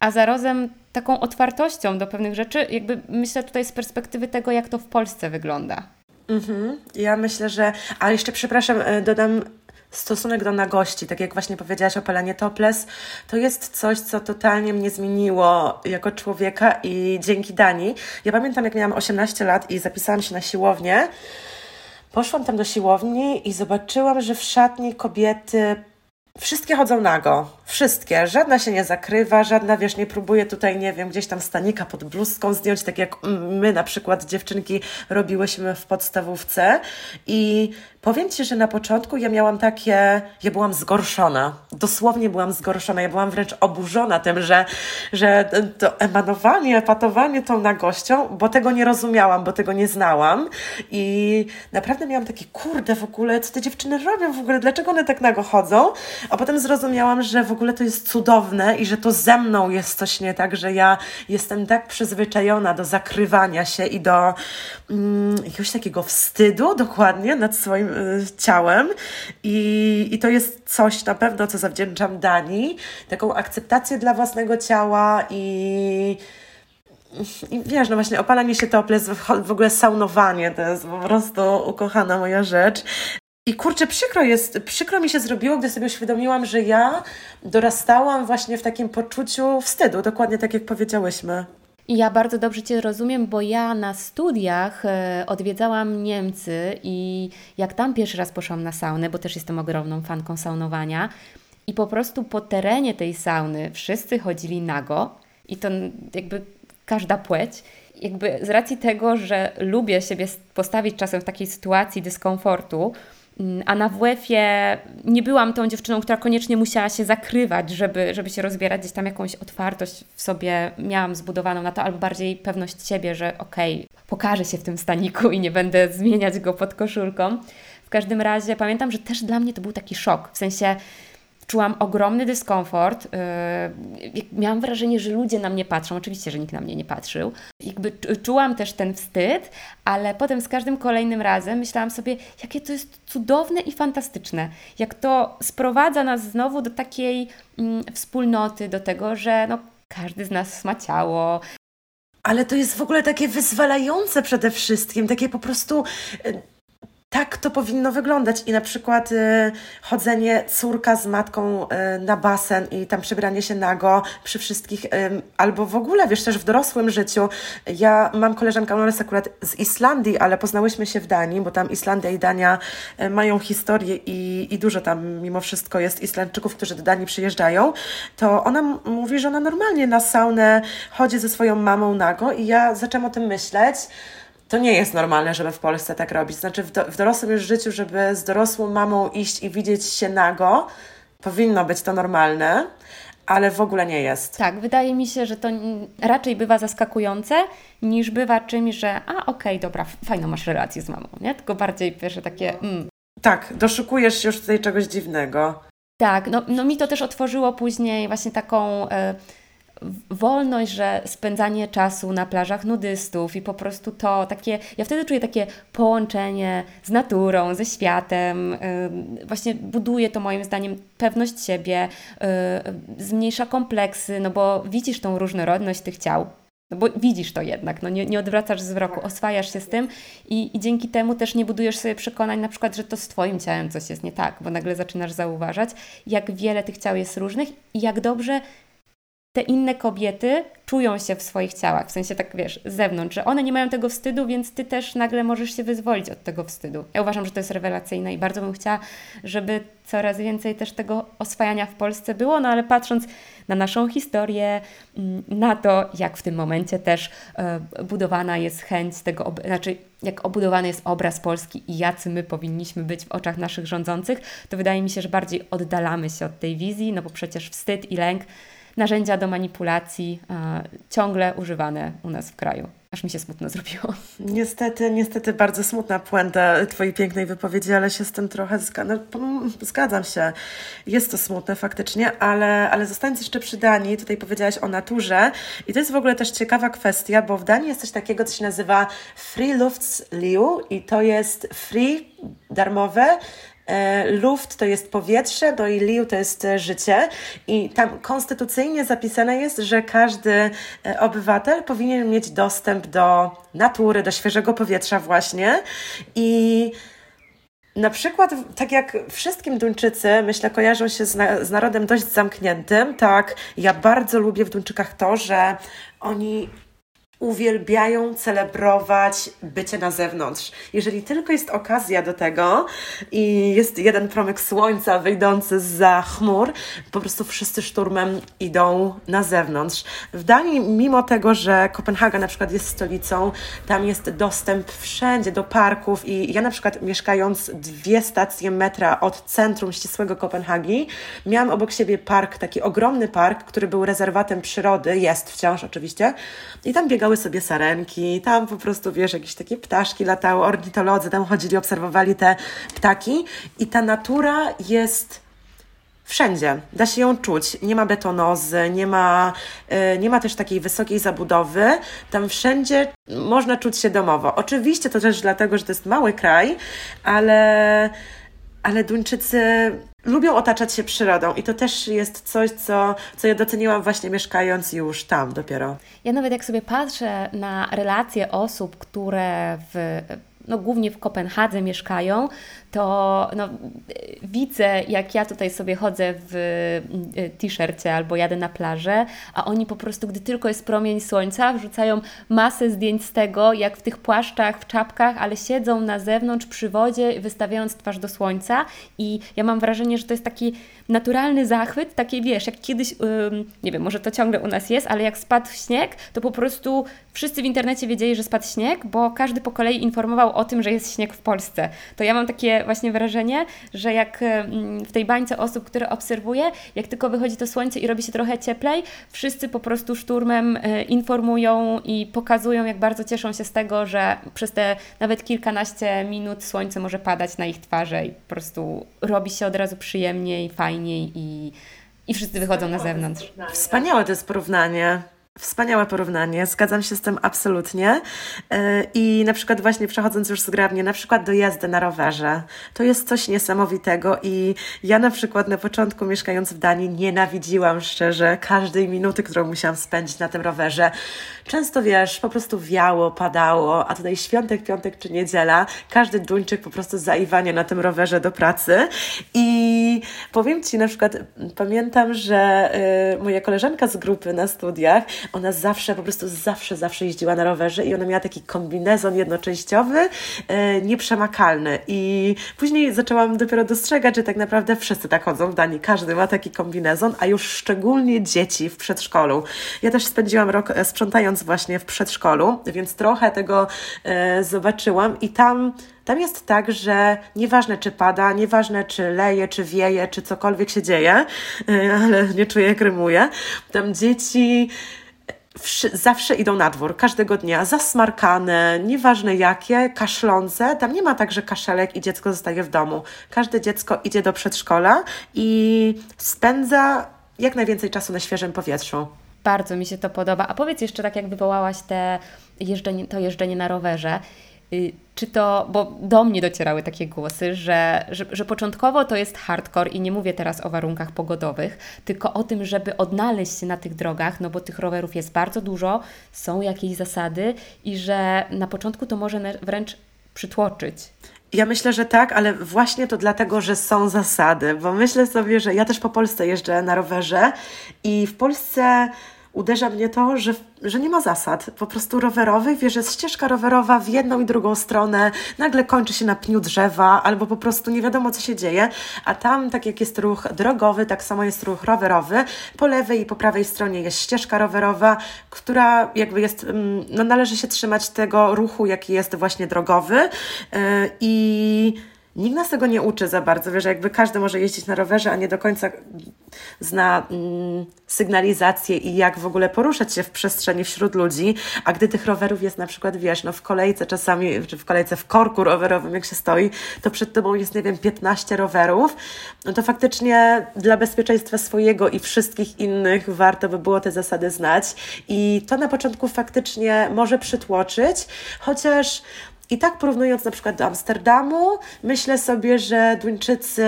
a zarazem taką otwartością do pewnych rzeczy. Jakby myślę tutaj z perspektywy tego, jak to w Polsce wygląda. Mhm. Ja myślę, że. A jeszcze przepraszam, e, dodam stosunek do nagości, tak jak właśnie powiedziałaś o palenie topless, to jest coś, co totalnie mnie zmieniło jako człowieka i dzięki Danii. Ja pamiętam, jak miałam 18 lat i zapisałam się na siłownię, Poszłam tam do siłowni i zobaczyłam, że w szatni kobiety wszystkie chodzą nago. Wszystkie. Żadna się nie zakrywa, żadna, wiesz, nie próbuje tutaj, nie wiem, gdzieś tam stanika pod bluzką zdjąć, tak jak my na przykład dziewczynki robiłyśmy w podstawówce. I powiem Ci, że na początku ja miałam takie, ja byłam zgorszona. Dosłownie byłam zgorszona. Ja byłam wręcz oburzona tym, że, że to emanowanie, epatowanie tą nagością, bo tego nie rozumiałam, bo tego nie znałam. I naprawdę miałam takie, kurde, w ogóle, co te dziewczyny robią w ogóle, dlaczego one tak nago chodzą? A potem zrozumiałam, że w ogóle to jest cudowne i że to ze mną jest coś nie tak, że ja jestem tak przyzwyczajona do zakrywania się i do mm, jakiegoś takiego wstydu dokładnie nad swoim ciałem. I, I to jest coś na pewno, co zawdzięczam Danii, taką akceptację dla własnego ciała i i wiesz, no właśnie opalanie się topless, w ogóle saunowanie, to jest po prostu ukochana moja rzecz. I kurczę, przykro jest, przykro mi się zrobiło, gdy sobie uświadomiłam, że ja dorastałam właśnie w takim poczuciu wstydu, dokładnie tak jak powiedziałyśmy. I ja bardzo dobrze Cię rozumiem, bo ja na studiach e, odwiedzałam Niemcy i jak tam pierwszy raz poszłam na saunę, bo też jestem ogromną fanką saunowania, i po prostu po terenie tej sauny wszyscy chodzili nago i to jakby każda płeć. Jakby z racji tego, że lubię siebie postawić czasem w takiej sytuacji dyskomfortu, a na WF-ie nie byłam tą dziewczyną, która koniecznie musiała się zakrywać, żeby, żeby się rozbierać, gdzieś tam jakąś otwartość w sobie miałam zbudowaną na to, albo bardziej pewność siebie, że okej, okay, pokażę się w tym staniku i nie będę zmieniać go pod koszulką. W każdym razie pamiętam, że też dla mnie to był taki szok, w sensie czułam ogromny dyskomfort. Yy, miałam wrażenie, że ludzie na mnie patrzą. Oczywiście, że nikt na mnie nie patrzył. Jakby czułam też ten wstyd, ale potem z każdym kolejnym razem myślałam sobie, jakie to jest cudowne i fantastyczne. Jak to sprowadza nas znowu do takiej mm, wspólnoty, do tego, że no, każdy z nas ma ciało, ale to jest w ogóle takie wyzwalające przede wszystkim, takie po prostu y, tak to powinno wyglądać. I na przykład y, chodzenie córka z matką y, na basen i tam przebranie się nago przy wszystkich, y, albo w ogóle, wiesz, też w dorosłym życiu. Ja mam koleżankę, ona jest akurat z Islandii, ale poznałyśmy się w Danii, bo tam Islandia i Dania y, mają historię i, i dużo tam mimo wszystko jest Islandczyków, którzy do Danii przyjeżdżają. To ona mówi, że ona normalnie na saunę chodzi ze swoją mamą nago i ja zaczęłam o tym myśleć, to nie jest normalne, żeby w Polsce tak robić. Znaczy, w, do, w dorosłym już życiu, żeby z dorosłą mamą iść i widzieć się nago, powinno być to normalne, ale w ogóle nie jest. Tak, wydaje mi się, że to raczej bywa zaskakujące, niż bywa czymś, że a okej, okay, dobra, fajną masz relację z mamą, nie? Tylko bardziej pierwsze takie. Mm. Tak, doszukujesz już tutaj czegoś dziwnego. Tak, no, no mi to też otworzyło później właśnie taką. Y wolność, że spędzanie czasu na plażach nudystów i po prostu to takie, ja wtedy czuję takie połączenie z naturą, ze światem, właśnie buduje to moim zdaniem pewność siebie, y, zmniejsza kompleksy, no bo widzisz tą różnorodność tych ciał, no bo widzisz to jednak, no nie, nie odwracasz wzroku, oswajasz się z tym i, i dzięki temu też nie budujesz sobie przekonań na przykład, że to z Twoim ciałem coś jest nie tak, bo nagle zaczynasz zauważać, jak wiele tych ciał jest różnych i jak dobrze te inne kobiety czują się w swoich ciałach, w sensie tak wiesz, z zewnątrz, że one nie mają tego wstydu, więc ty też nagle możesz się wyzwolić od tego wstydu. Ja uważam, że to jest rewelacyjne i bardzo bym chciała, żeby coraz więcej też tego oswajania w Polsce było, no ale patrząc na naszą historię, mm, na to, jak w tym momencie też e, budowana jest chęć tego, znaczy jak obudowany jest obraz Polski i jacy my powinniśmy być w oczach naszych rządzących, to wydaje mi się, że bardziej oddalamy się od tej wizji, no bo przecież wstyd i lęk narzędzia do manipulacji ciągle używane u nas w kraju. Aż mi się smutno zrobiło. Niestety, niestety bardzo smutna puenta Twojej pięknej wypowiedzi, ale się z tym trochę zgadzam. No, zgadzam się. Jest to smutne faktycznie, ale, ale zostając jeszcze przy Danii, tutaj powiedziałaś o naturze i to jest w ogóle też ciekawa kwestia, bo w Danii jest coś takiego, co się nazywa Free Luftsliu i to jest free, darmowe, E, luft to jest powietrze, no i liu to jest e, życie. I tam konstytucyjnie zapisane jest, że każdy e, obywatel powinien mieć dostęp do natury, do świeżego powietrza właśnie. I na przykład, tak jak wszystkim Duńczycy, myślę, kojarzą się z, na, z, narodem dość zamkniętym, tak, ja bardzo lubię w Duńczykach to, że oni uwielbiają celebrować bycie na zewnątrz. Jeżeli tylko jest okazja do tego i jest jeden promyk słońca wyjdący za chmur, po prostu wszyscy szturmem idą na zewnątrz. W Danii, mimo tego, że Kopenhaga na przykład jest stolicą, tam jest dostęp wszędzie do parków i ja na przykład mieszkając dwie stacje metra od centrum ścisłego Kopenhagi, miałam obok siebie park, taki ogromny park, który był rezerwatem przyrody, jest wciąż oczywiście, i tam biegał biegały sobie sarenki, tam po prostu, wiesz, jakieś takie ptaszki latały, ornitolodzy tam chodzili, obserwowali te ptaki i ta natura jest wszędzie. Da się ją czuć. Nie ma betonozy, nie ma, yy, nie ma też takiej wysokiej zabudowy. Tam wszędzie można czuć się domowo. Oczywiście to też dlatego, że to jest mały kraj, ale, ale Duńczycy lubią otaczać się przyrodą i to też jest coś, co, co ja doceniłam właśnie mieszkając już tam dopiero. Ja nawet jak sobie patrzę na relacje osób, które w no, głównie w Kopenhadze mieszkają, to no, widzę, jak ja tutaj sobie chodzę w y, t-shircie albo jadę na plażę, a oni po prostu, gdy tylko jest promień słońca, wrzucają masę zdjęć z tego, jak w tych płaszczach, w czapkach, ale siedzą na zewnątrz przy wodzie, wystawiając twarz do słońca. I ja mam wrażenie, że to jest taki naturalny zachwyt, taki wiesz, jak kiedyś, nie wiem, może to ciągle u nas jest, ale jak spadł śnieg, to po prostu wszyscy w internecie wiedzieli, że spadł śnieg, bo każdy po kolei informował o tym, że jest śnieg w Polsce. To ja mam takie właśnie wrażenie, że jak mm, w tej bańce osób, które obserwuję, jak tylko wychodzi to słońce i robi się trochę cieplej, wszyscy po prostu szturmem e, informują i pokazują, jak bardzo cieszą się z tego, że przez te nawet kilkanaście minut słońce może padać na ich twarze i po prostu robi się od razu przyjemniej, fajniej i, i wszyscy wychodzą na zewnątrz. Wspaniałe to jest porównanie. Wspaniałe porównanie, zgadzam się z tym absolutnie. E, I na przykład właśnie przechodząc już zgrabnie, na przykład do jazdy na rowerze, to jest coś niesamowitego i ja na przykład na początku mieszkając w Danii nienawidziłam szczerze każdej minuty, którą musiałam spędzić na tym rowerze. Często wiesz, po prostu wiało, padało, a tutaj świątek, piątek czy niedziela, każdy Duńczyk po prostu zaiwanie na tym rowerze do pracy i powiem Ci na przykład, pamiętam, że y, moja koleżanka z grupy na studiach, ona zawsze, po prostu zawsze, zawsze jeździła na rowerze i ona miała taki kombinezon jednoczęściowy, e, nieprzemakalny. I później zaczęłam dopiero dostrzegać, że tak naprawdę wszyscy tak chodzą w Danii. Każdy ma taki kombinezon, a już szczególnie dzieci w przedszkolu. Ja też spędziłam rok e, sprzątając właśnie w przedszkolu, więc trochę tego e, zobaczyłam i tam tam jest tak, że nieważne czy pada, nieważne czy leje, czy wieje, czy cokolwiek się dzieje, ale nie czuję jak rymuje, tam dzieci zawsze idą na dwór, każdego dnia, zasmarkane, nieważne jakie, kaszlące. Tam nie ma tak, że kaszelek i dziecko zostaje w domu. Każde dziecko idzie do przedszkola i spędza jak najwięcej czasu na świeżym powietrzu. Bardzo mi się to podoba. A powiedz jeszcze, tak jak wywołałaś te jeżdżenie, to jeżdżenie na rowerze, czy to, bo do mnie docierały takie głosy, że, że, że, początkowo to jest hardcore i nie mówię teraz o warunkach pogodowych, tylko o tym, żeby odnaleźć się na tych drogach, no bo tych rowerów jest bardzo dużo, są jakieś zasady i że na początku to może wręcz przytłoczyć. Ja myślę, że tak, ale właśnie to dlatego, że są zasady, bo myślę sobie, że ja też po Polsce jeżdżę na rowerze i w Polsce uderza mnie to, że, że nie ma zasad po prostu rowerowych. Wiesz, jest ścieżka rowerowa w jedną i drugą stronę, nagle kończy się na pniu drzewa, albo po prostu nie wiadomo, co się dzieje. A tam, tak jak jest ruch drogowy, tak samo jest ruch rowerowy. Po lewej i po prawej stronie jest ścieżka rowerowa, która jakby jest, mm, no należy się trzymać tego ruchu, jaki jest właśnie drogowy. Yy, I Nikt nas tego nie uczy za bardzo, wiesz, jakby każdy może jeździć na rowerze, a nie do końca zna mm, sygnalizację i jak w ogóle poruszać się w przestrzeni wśród ludzi, a gdy tych rowerów jest na przykład, wiesz, no w kolejce czasami, czy w kolejce w korku rowerowym, jak się stoi, to przed tobą jest, nie wiem, 15 rowerów, no to faktycznie dla bezpieczeństwa swojego i wszystkich innych warto by było te zasady znać. I to na początku faktycznie może przytłoczyć, chociaż i tak porównując na przykład do Amsterdamu, myślę sobie, że Duńczycy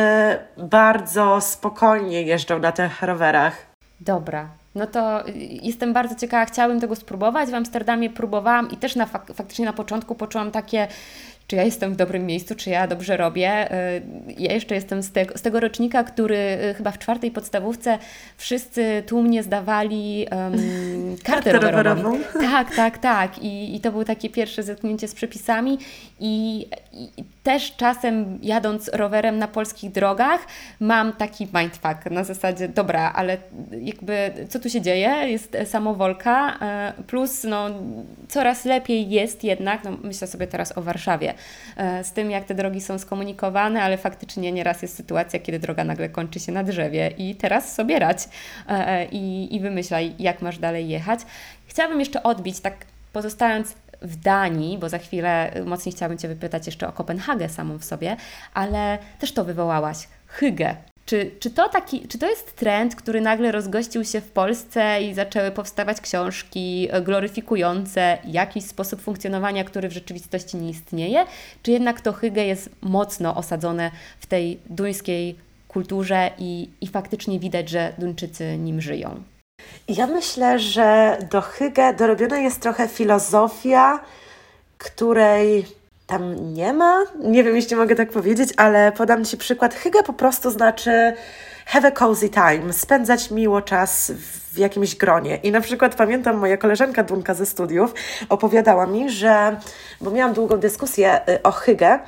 bardzo spokojnie jeżdżą na tych rowerach. Dobra, no to jestem bardzo ciekawa, chciałabym tego spróbować. W Amsterdamie próbowałam i też na fak faktycznie na początku poczułam takie czy ja jestem w dobrym miejscu, czy ja dobrze robię. Y, ja jeszcze jestem z tego, z tego rocznika, który y, chyba w czwartej podstawówce wszyscy tłumnie zdawali um, kartę rowerową. Tak, tak, tak. I, I to było takie pierwsze zetknięcie z przepisami i, i też czasem jadąc rowerem na polskich drogach mam taki mindfuck na zasadzie, dobra, ale jakby co tu się dzieje? Jest samowolka, e, plus no, coraz lepiej jest jednak, no, myślę sobie teraz o Warszawie, e, z tym jak te drogi są skomunikowane, ale faktycznie nieraz jest sytuacja, kiedy droga nagle kończy się na drzewie i teraz sobie rać e, i, i wymyślaj, jak masz dalej jechać. Chciałabym jeszcze odbić, tak pozostając w Danii, bo za chwilę mocniej chciałabym Cię wypytać jeszcze o Kopenhagę samą w sobie, ale też to wywołałaś. Hygge. Czy, czy, to taki, czy to jest trend, który nagle rozgościł się w Polsce i zaczęły powstawać książki gloryfikujące jakiś sposób funkcjonowania, który w rzeczywistości nie istnieje? Czy jednak to hygge jest mocno osadzone w tej duńskiej kulturze i, i faktycznie widać, że Duńczycy nim żyją? Ja myślę, że do Hygge dorobiona jest trochę filozofia, której tam nie ma. Nie wiem, jeśli mogę tak powiedzieć, ale podam Ci przykład. Hygge po prostu znaczy have a cozy time, spędzać miło czas w jakimś gronie. I na przykład pamiętam, moja koleżanka Dunka ze studiów opowiadała mi, że, bo miałam długą dyskusję y, o Hygge,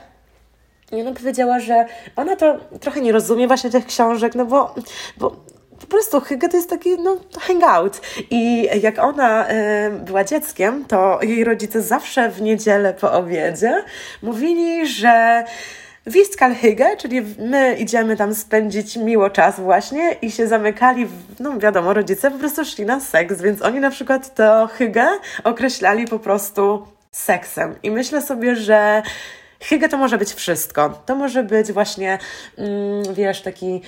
i ona powiedziała, że ona to trochę nie rozumie właśnie tych książek, no bo, bo prostu Hygge to jest taki, no, hangout. I jak ona y, była dzieckiem, to jej rodzice zawsze w niedzielę po obiedzie mówili, że Wistkal Hygge, czyli my idziemy tam spędzić miło czas właśnie i się zamykali, no wiadomo, rodzice po prostu szli na seks, więc oni na przykład to Hygge określali po prostu seksem. I myślę sobie, że Hygge to może być wszystko. To może być właśnie, mm, wiesz, taki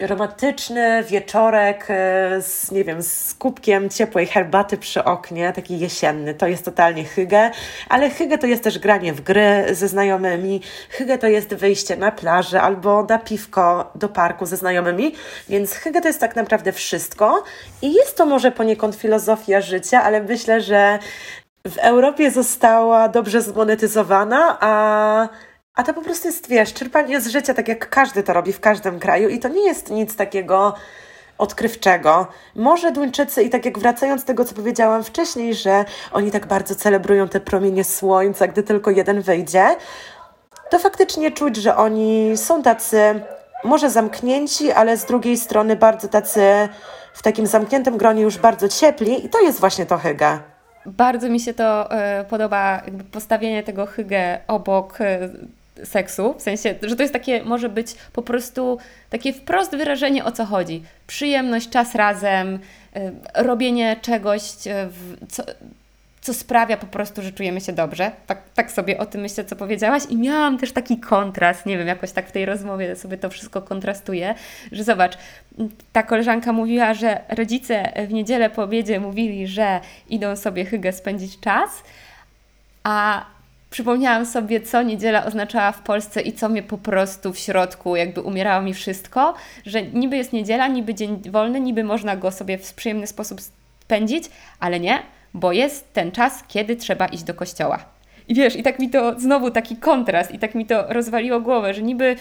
romantyczny wieczorek e, z, nie wiem, z kubkiem ciepłej herbaty przy oknie, taki jesienny. To jest totalnie hygge, ale hygge to jest też granie w gry ze znajomymi. Hygge to jest wyjście na plażę albo na piwko do parku ze znajomymi, więc hygge to jest tak naprawdę wszystko i jest to może poniekąd filozofia życia, ale myślę, że w Europie została dobrze zmonetyzowana, a a to po prostu jest, wiesz, czerpanie z życia, tak jak każdy to robi w każdym kraju i to nie jest nic takiego odkrywczego. Może Duńczycy, i tak jak wracając do tego, co powiedziałam wcześniej, że oni tak bardzo celebrują te promienie słońca, gdy tylko jeden wyjdzie, to faktycznie czuć, że oni są tacy może zamknięci, ale z drugiej strony bardzo tacy w takim zamkniętym gronie już bardzo ciepli i to jest właśnie to hyga. Bardzo mi się to y, podoba, postawienie tego hygge obok y, seksu, w sensie, że to jest takie, może być po prostu takie wprost wyrażenie o co chodzi. Przyjemność, czas razem, y, robienie czegoś, y, co, co sprawia po prostu, że czujemy się dobrze. Tak, tak sobie o tym myślę, co powiedziałaś. I miałam też taki kontrast, nie wiem, jakoś tak w tej rozmowie sobie to wszystko kontrastuje, że zobacz, ta koleżanka mówiła, że rodzice w niedzielę po obiedzie mówili, że idą sobie hygge spędzić czas, a przypomniałam sobie, co niedziela oznaczała w Polsce i co mnie po prostu w środku, jakby umierało mi wszystko, że niby jest niedziela, niby dzień wolny, niby można go sobie w przyjemny sposób spędzić, ale nie, bo jest ten czas, kiedy trzeba iść do kościoła. I wiesz, i tak mi to znowu taki kontrast, i tak mi to rozwaliło głowę, że niby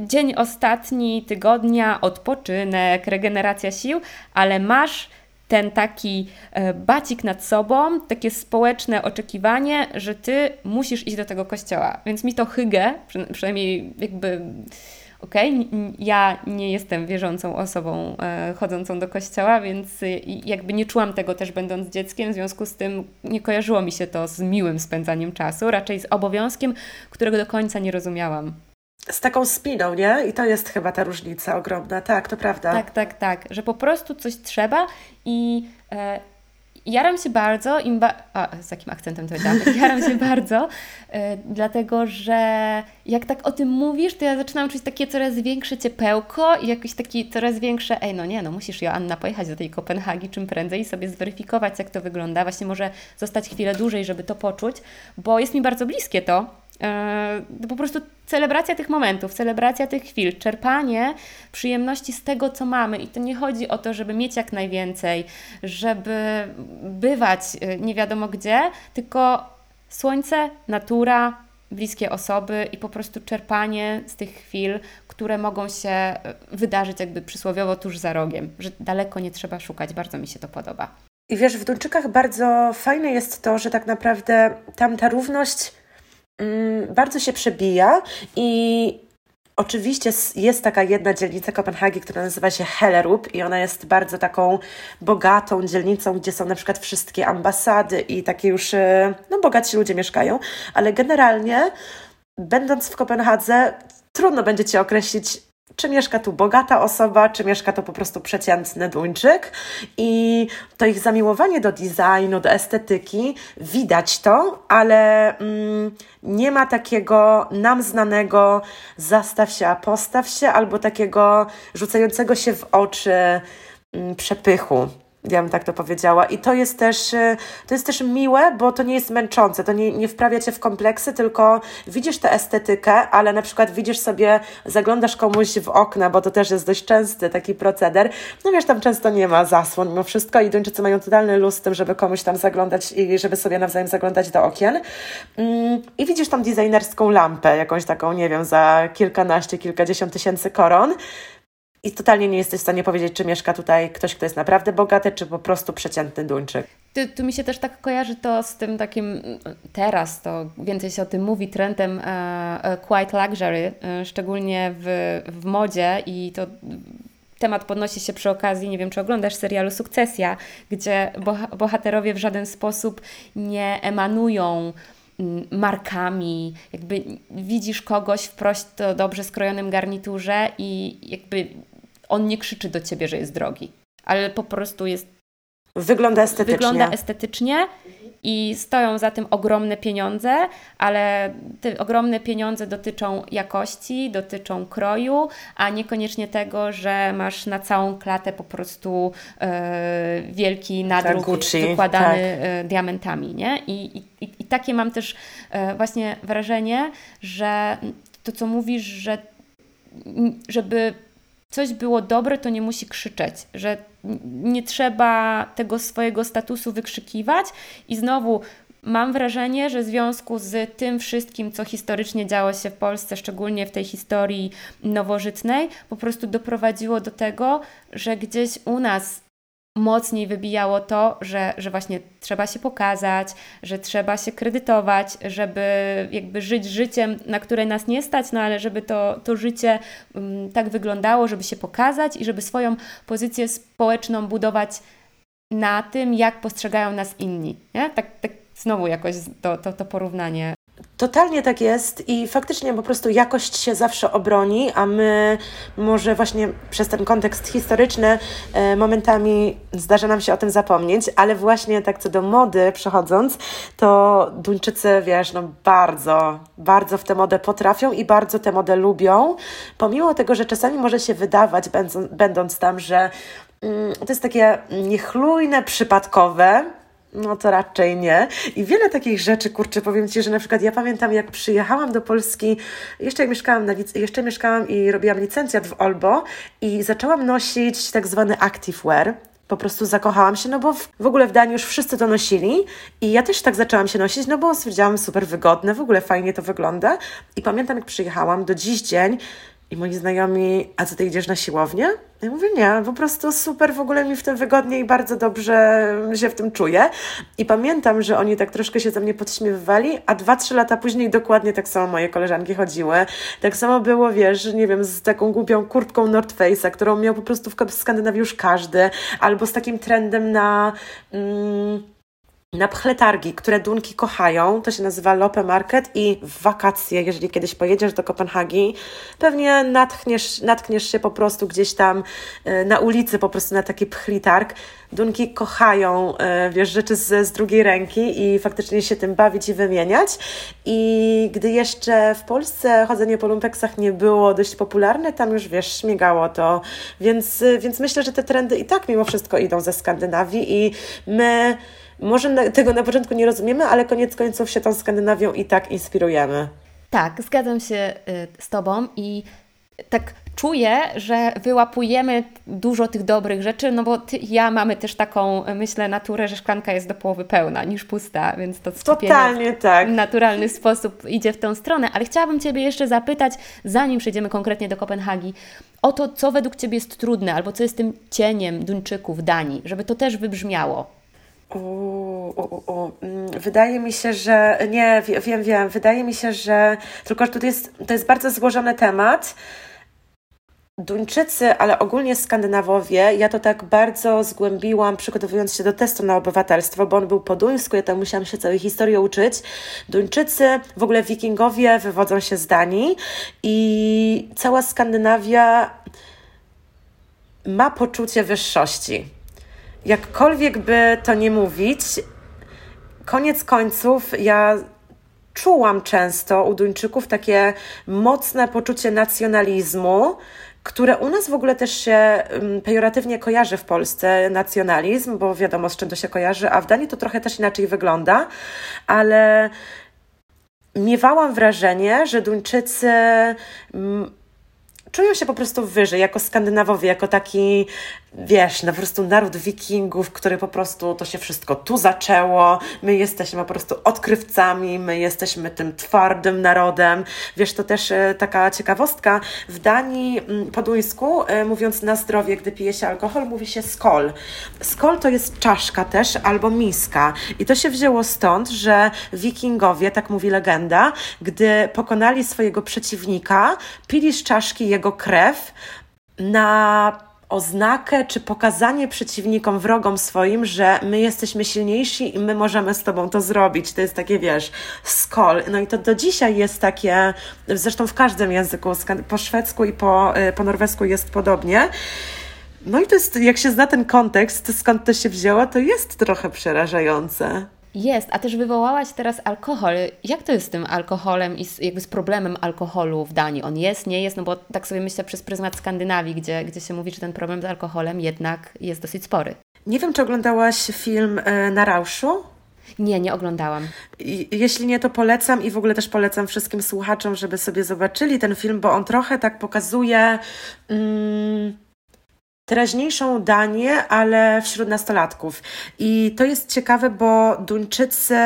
dzień ostatni tygodnia, odpoczynek, regeneracja sił, ale masz ten taki e, bacik nad sobą, takie społeczne oczekiwanie, że ty musisz iść do tego kościoła. Więc mi to hygge, przynajmniej jakby okej, okay, ja nie jestem wierzącą osobą e, chodzącą do kościoła, więc jakby nie czułam tego też będąc dzieckiem, w związku z tym nie kojarzyło mi się to z miłym spędzaniem czasu, raczej z obowiązkiem, którego do końca nie rozumiałam z taką spiną, nie? I to jest chyba ta różnica ogromna. Tak, to prawda. Tak, tak, tak. Że po prostu coś trzeba i e, jaram się bardzo, im ba a, z jakim akcentem to powiedziałam? Jaram się bardzo, e, dlatego że jak tak o tym mówisz, to ja zaczynam czuć takie coraz większe ciepełko i jakiś taki coraz większe, ej, no nie, no musisz Joanna pojechać do tej Kopenhagi czym prędzej i sobie zweryfikować, jak to wygląda. Właśnie może zostać chwilę dłużej, żeby to poczuć, bo jest mi bardzo bliskie to, po prostu celebracja tych momentów, celebracja tych chwil, czerpanie przyjemności z tego, co mamy. I to nie chodzi o to, żeby mieć jak najwięcej, żeby bywać e, nie wiadomo gdzie, tylko słońce, natura, bliskie osoby i po prostu czerpanie z tych chwil, które mogą się e, wydarzyć jakby przysłowiowo tuż za rogiem, że daleko nie trzeba szukać. Bardzo mi się to podoba. I wiesz, w Duńczykach bardzo fajne jest to, że tak naprawdę tam ta równość bardzo się przebija i Oczywiście jest taka jedna dzielnica Kopenhagi, która nazywa się Hellerup i ona jest bardzo taką bogatą dzielnicą, gdzie są na przykład wszystkie ambasady i takie już, e, no bogaci ludzie mieszkają, ale generalnie będąc w Kopenhadze trudno będzie Ci określić czy mieszka tu bogata osoba, czy mieszka to po prostu przeciętny Duńczyk. I to ich zamiłowanie do designu, do estetyki, widać to, ale mm, nie ma takiego nam znanego zastaw się, a postaw się, albo takiego rzucającego się w oczy mm, przepychu ja bym tak to powiedziała. I to jest też, y, to jest też miłe, bo to nie jest męczące, to nie, nie wprawia cię w kompleksy, tylko widzisz tę estetykę, ale na przykład widzisz sobie, zaglądasz komuś w okna, bo to też jest dość częsty taki proceder. No wiesz, tam często nie ma zasłon mimo wszystko i Duńczycy mają totalny luz z tym, żeby komuś tam zaglądać i żeby sobie nawzajem zaglądać do okien. Mm, I widzisz tam designerską lampę, jakąś taką, nie wiem, za kilkanaście, kilkadziesiąt tysięcy koron i totalnie nie jesteś w stanie powiedzieć, czy mieszka tutaj ktoś, kto jest naprawdę bogaty, czy po prostu przeciętny Duńczyk. Tu, tu mi się też tak kojarzy to z tym takim, teraz to więcej się o tym mówi, trendem e, e, quiet luxury, e, szczególnie w, w modzie i to temat podnosi się przy okazji, nie wiem czy oglądasz serialu Sukcesja, gdzie bohaterowie w żaden sposób nie emanują markami, jakby widzisz kogoś w prosto dobrze skrojonym garniturze i jakby on nie krzyczy do ciebie, że jest drogi, ale po prostu jest Wygląda estetycznie. Wygląda estetycznie i stoją za tym ogromne pieniądze, ale te ogromne pieniądze dotyczą jakości, dotyczą kroju, a niekoniecznie tego, że masz na całą klatę po prostu e, wielki nadruk tak, Gucci, wykładany tak. E, diamentami. Nie? I, i, I takie mam też e, właśnie wrażenie, że to, co mówisz, że żeby coś było dobre, to nie musi krzyczeć, że nie trzeba tego swojego statusu wykrzykiwać. I znowu mam wrażenie, że w związku z tym wszystkim, co historycznie działo się w Polsce, szczególnie w tej historii nowożytnej, po prostu doprowadziło do tego, że gdzieś u nas mocniej wybijało to, że, że właśnie trzeba się pokazać, że trzeba się kredytować, żeby jakby żyć życiem, na które nas nie stać, no ale żeby to, to życie um, tak wyglądało, żeby się pokazać i żeby swoją pozycję społeczną budować na tym, jak postrzegają nas inni. Nie? Tak, tak znowu jakoś to, to, to porównanie Totalnie tak jest i faktycznie po prostu jakość się zawsze obroni, a my może właśnie przez ten kontekst historyczny e, momentami zdarza nam się o tym zapomnieć, ale właśnie tak co do mody przechodząc, to Duńczycy, wiesz, no bardzo, bardzo w tę modę potrafią i bardzo tę modę lubią, pomimo tego, że czasami może się wydawać, będąc tam, że mm, to jest takie niechlujne, przypadkowe, no to raczej nie. I wiele takich rzeczy, kurczę, powiem Ci, że na przykład ja pamiętam, jak przyjechałam do Polski, jeszcze jak mieszkałam, na, jeszcze mieszkałam i robiłam licencjat w Olbo i zaczęłam nosić tak zwany activewear. Po prostu zakochałam się, no bo w, w ogóle w Danii już wszyscy to nosili i ja też tak zaczęłam się nosić, no bo stwierdziłam super wygodne, w ogóle fajnie to wygląda. I pamiętam, jak przyjechałam, do dziś dzień i moi znajomi, a co ty idziesz na siłownię? Ja mówię, nie, po prostu super, w ogóle mi w tym wygodnie i bardzo dobrze się w tym czuję. I pamiętam, że oni tak troszkę się ze mnie podśmiewywali, a dwa, trzy lata później dokładnie tak samo moje koleżanki chodziły. Tak samo było, wiesz, nie wiem, z taką głupią kurtką North Face'a, którą miał po prostu w Skandynawii już każdy, albo z takim trendem na... Mm, na pchletargi, które Dunki kochają. To się nazywa Lope Market i w wakacje, jeżeli kiedyś pojedziesz do Kopenhagi, pewnie natkniesz, natkniesz się po prostu gdzieś tam e, na ulicy, po prostu na taki pchlitarg. Dunki kochają, e, wiesz, rzeczy z, z drugiej ręki i faktycznie się tym bawić i wymieniać. I gdy jeszcze w Polsce chodzenie po lumpeksach nie było dość popularne, tam już, wiesz, śmigało to. Więc, więc myślę, że te trendy i tak mimo wszystko idą ze Skandynawii i my może tego na początku nie rozumiemy, ale koniec końców się tą Skandynawią i tak inspirujemy. Tak, zgadzam się y, z Tobą i tak czuję, że wyłapujemy dużo tych dobrych rzeczy, no bo ty, ja mamy też taką, myślę, naturę, że szklanka jest do połowy pełna niż pusta, więc to Totalnie tak. w naturalny sposób idzie w tą stronę. Ale chciałabym Ciebie jeszcze zapytać, zanim przejdziemy konkretnie do Kopenhagi, o to, co według Ciebie jest trudne, albo co jest tym cieniem Duńczyków, Danii, żeby to też wybrzmiało. U, u, mm, Wydaje mi się, że nie, wiem, wiem, wydaje mi się, że tylko to jest, to jest bardzo złożony temat. Duńczycy, ale ogólnie Skandynawowie, ja to tak bardzo zgłębiłam, przygotowując się do testu na obywatelstwo, bo on był po duńsku, ja tam musiałam się całej historii uczyć. Duńczycy, w ogóle wikingowie wywodzą się z Danii i cała Skandynawia ma poczucie wyższości jakkolwiek by to nie mówić, koniec końców ja czułam często u Duńczyków takie mocne poczucie nacjonalizmu, które u nas w ogóle też się mm, pejoratywnie kojarzy w Polsce, nacjonalizm, bo wiadomo z czym to się kojarzy, a w Danii to trochę też inaczej wygląda, ale miewałam wrażenie, że Duńczycy mm, czują się po prostu wyżej, jako Skandynawowie, jako taki wiesz, no po prostu naród wikingów, który po prostu to się wszystko tu zaczęło, my jesteśmy po prostu odkrywcami, my jesteśmy tym twardym narodem. Wiesz, to też e, taka ciekawostka, w Danii po duńsku, e, mówiąc na zdrowie, gdy pije się alkohol, mówi się skol. Skol to jest czaszka też, albo miska. I to się wzięło stąd, że wikingowie, tak mówi legenda, gdy pokonali swojego przeciwnika, pili z czaszki jego krew na oznakę czy pokazanie przeciwnikom, wrogom swoim, że my jesteśmy silniejsi i my możemy z tobą to zrobić. To jest takie, wiesz, skol. No i to do dzisiaj jest takie, zresztą w każdym języku, po szwedzku i po, y, po norwesku jest podobnie. No i to jest, jak się zna ten kontekst, skąd to się wzięło, to jest trochę przerażające. Jest, a też wywołałaś teraz alkohol. Jak to jest z tym alkoholem i z, jakby z problemem alkoholu w Danii? On jest, nie jest? No bo tak sobie myślę przez pryzmat Skandynawii, gdzie, gdzie się mówi, że ten problem z alkoholem jednak jest dosyć spory. Nie wiem, czy oglądałaś film e, Na Rauszu? Nie, nie oglądałam. Jeśli nie, to polecam i w ogóle też polecam wszystkim słuchaczom, żeby sobie zobaczyli ten film, bo on trochę tak pokazuje. Mm, teraźniejszą Danię, ale wśród nastolatków. I to jest ciekawe, bo Duńczycy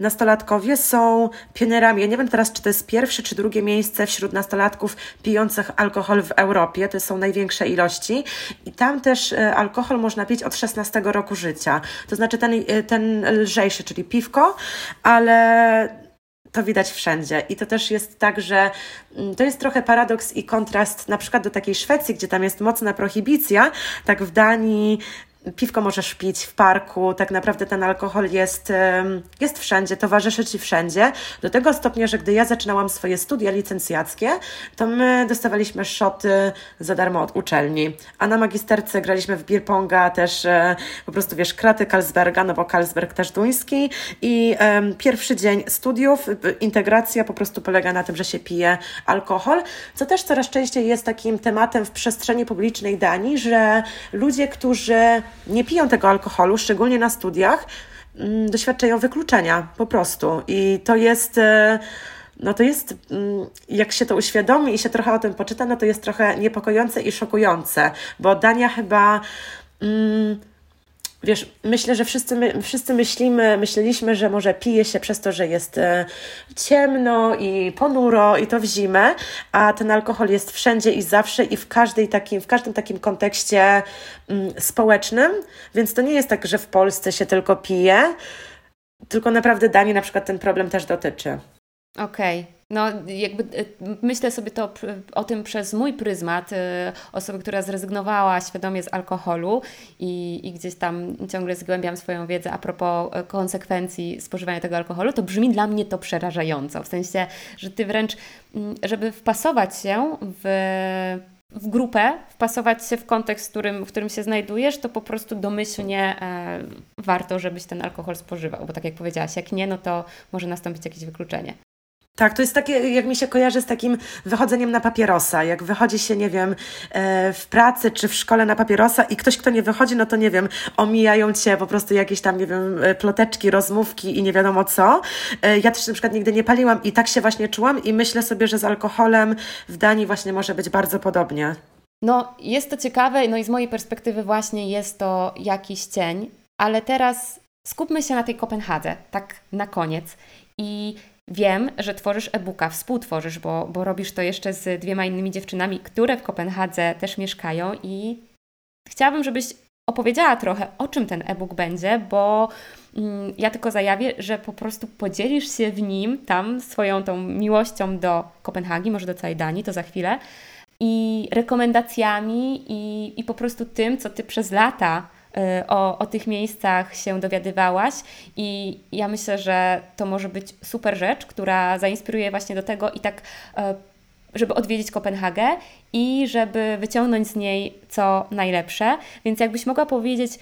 nastolatkowie są pionierami. Ja nie wiem teraz, czy to jest pierwsze czy drugie miejsce wśród nastolatków pijących alkohol w Europie. To są największe ilości. I tam też e, alkohol można pić od 16 roku życia. To znaczy ten, e, ten lżejszy, czyli piwko, ale to widać wszędzie. I to też jest tak, że mm, to jest trochę paradoks i kontrast na przykład do takiej Szwecji, gdzie tam jest mocna prohibicja, tak w Danii piwko możesz pić w parku, tak naprawdę ten alkohol jest, jest wszędzie, towarzyszy Ci wszędzie. Do tego stopnia, że gdy ja zaczynałam swoje studia licencjackie, to my dostawaliśmy szoty za darmo od uczelni. A na magisterce graliśmy w Birponga też e, po prostu, wiesz, kraty Karlsberga, no bo Karlsberg też duński i um, pierwszy dzień studiów, integracja po prostu polega na tym, że się pije alkohol, co też coraz częściej jest takim tematem w przestrzeni publicznej Danii, że ludzie, którzy nie piją tego alkoholu, szczególnie na studiach, mm, doświadczają wykluczenia po prostu. I to jest e, no to jest, mm, jak się to uświadomi i się trochę o tym poczyta, no to jest trochę niepokojące i szokujące, bo Dania chyba. Mm, wiesz, myślę, że wszyscy, my, wszyscy myślimy, myśleliśmy, że może pije się przez to, że jest e, ciemno i ponuro i to w zimę, a ten alkohol jest wszędzie i zawsze i w, każdej takim, w każdym takim kontekście mm, społecznym, więc to nie jest tak, że w Polsce się tylko pije, tylko naprawdę Danii na przykład ten problem też dotyczy. Okej. Okay. No, jakby e, myślę sobie to o tym przez mój pryzmat e, osoby, która zrezygnowała świadomie z alkoholu i, i gdzieś tam ciągle zgłębiam swoją wiedzę a propos e, konsekwencji spożywania tego alkoholu, to brzmi dla mnie to przerażająco. W sensie, że ty wręcz, mm, żeby wpasować się w w grupę, wpasować się w kontekst, w którym, w którym się znajdujesz, to po prostu domyślnie e, warto, żebyś ten alkohol spożywał, bo tak jak powiedziałaś, jak nie, no to może nastąpić jakieś wykluczenie. Tak, to jest takie, jak mi się kojarzy z takim wychodzeniem na papierosa. Jak wychodzi się, nie wiem, e, w pracy czy w szkole na papierosa i ktoś, kto nie wychodzi, no to nie wiem, omijają cię po prostu jakieś tam, nie wiem, e, ploteczki, rozmówki i nie wiadomo co. E, ja też na przykład nigdy nie paliłam i tak się właśnie czułam i myślę sobie, że z alkoholem w Danii właśnie może być bardzo podobnie. No, jest to ciekawe, no i z mojej perspektywy właśnie jest to jakiś cień, ale teraz skupmy się na tej Kopenhadze, tak na koniec. I Wiem, że tworzysz e-booka, współtworzysz, bo, bo robisz to jeszcze z dwiema innymi dziewczynami, które w Kopenhadze też mieszkają i chciałabym, żebyś opowiedziała trochę, o czym ten e-book będzie, bo mm, ja tylko zajawię, że po prostu podzielisz się w nim tam swoją tą miłością do Kopenhagi, może do całej Danii, to za chwilę, i rekomendacjami i, i po prostu tym, co Ty przez lata o, o tych miejscach się dowiadywałaś i ja myślę, że to może być super rzecz, która zainspiruje właśnie do tego i tak y, żeby odwiedzić Kopenhagę i żeby wyciągnąć z niej co najlepsze. Więc jakbyś mogła powiedzieć,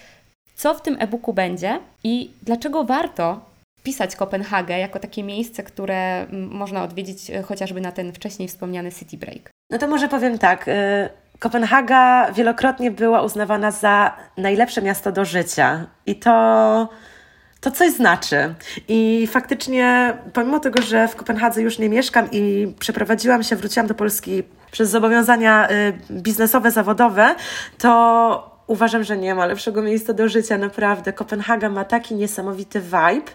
co w tym e-booku będzie i dlaczego warto pisać Kopenhagę jako takie miejsce, które można odwiedzić y, chociażby na ten wcześniej wspomniany City Break? No to może powiem tak. Kopenhaga wielokrotnie była uznawana za najlepsze miasto do życia i to, to coś znaczy. I faktycznie, pomimo tego, że w Kopenhadze już nie mieszkam i przeprowadziłam się, wróciłam do Polski przez zobowiązania y, biznesowe, zawodowe, to uważam, że nie ma lepszego miejsca do życia, naprawdę. Kopenhaga ma taki niesamowity vibe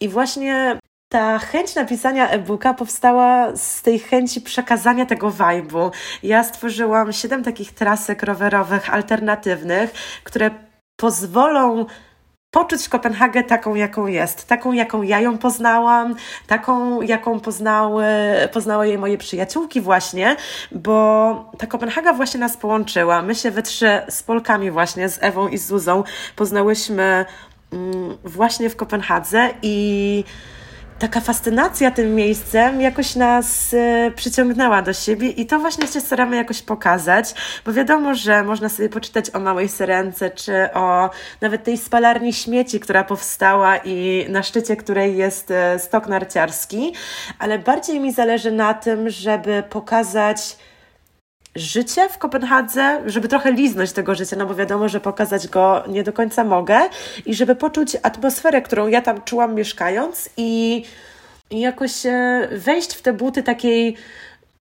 i właśnie ta chęć napisania e-booka powstała z tej chęci przekazania tego vibe'u. Ja stworzyłam siedem takich trasek rowerowych alternatywnych, które pozwolą poczuć Kopenhagę taką, jaką jest, taką, jaką ja ją poznałam, taką, jaką poznały, poznały jej moje przyjaciółki właśnie, bo ta Kopenhaga właśnie nas połączyła. My się we trzy z Polkami właśnie, z Ewą i z Zuzą poznałyśmy mm, właśnie w Kopenhadze i taka fascynacja tym miejscem jakoś nas e, przyciągnęła do siebie i to właśnie się staramy jakoś pokazać, bo wiadomo, że można sobie poczytać o Małej Syrence, czy o nawet tej spalarni śmieci, która powstała i na szczycie której jest e, stok narciarski, ale bardziej mi zależy na tym, żeby pokazać życie w Kopenhadze, żeby trochę liznąć tego życia, no bo wiadomo, że pokazać go nie do końca mogę i żeby poczuć atmosferę, którą ja tam czułam mieszkając i, i jakoś e, wejść w te buty takiej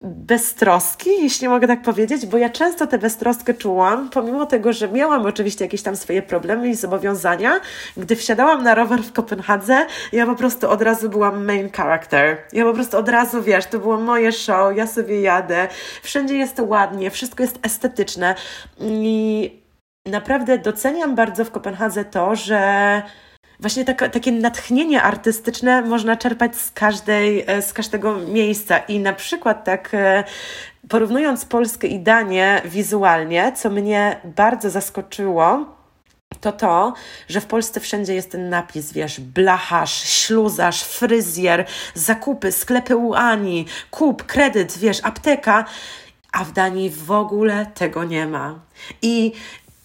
beztroski, jeśli mogę tak powiedzieć, bo ja często tę beztroskę czułam, pomimo tego, że miałam oczywiście jakieś tam swoje problemy i zobowiązania, gdy wsiadałam na rower w Kopenhadze, ja po prostu od razu byłam main character. Ja po prostu od razu, wiesz, to było moje show, ja sobie jadę, wszędzie jest ładnie, wszystko jest estetyczne i naprawdę doceniam bardzo w Kopenhadze to, że właśnie taka, takie natchnienie artystyczne można czerpać z, każdej, e, z każdego miejsca. I na przykład tak e, porównując Polskę i Danię wizualnie, co mnie bardzo zaskoczyło, to to, że w Polsce wszędzie jest ten napis, wiesz, blacharz, śluzarz, fryzjer, zakupy, sklepy u Ani, kup, kredyt, wiesz, apteka, a w Danii w ogóle tego nie ma. I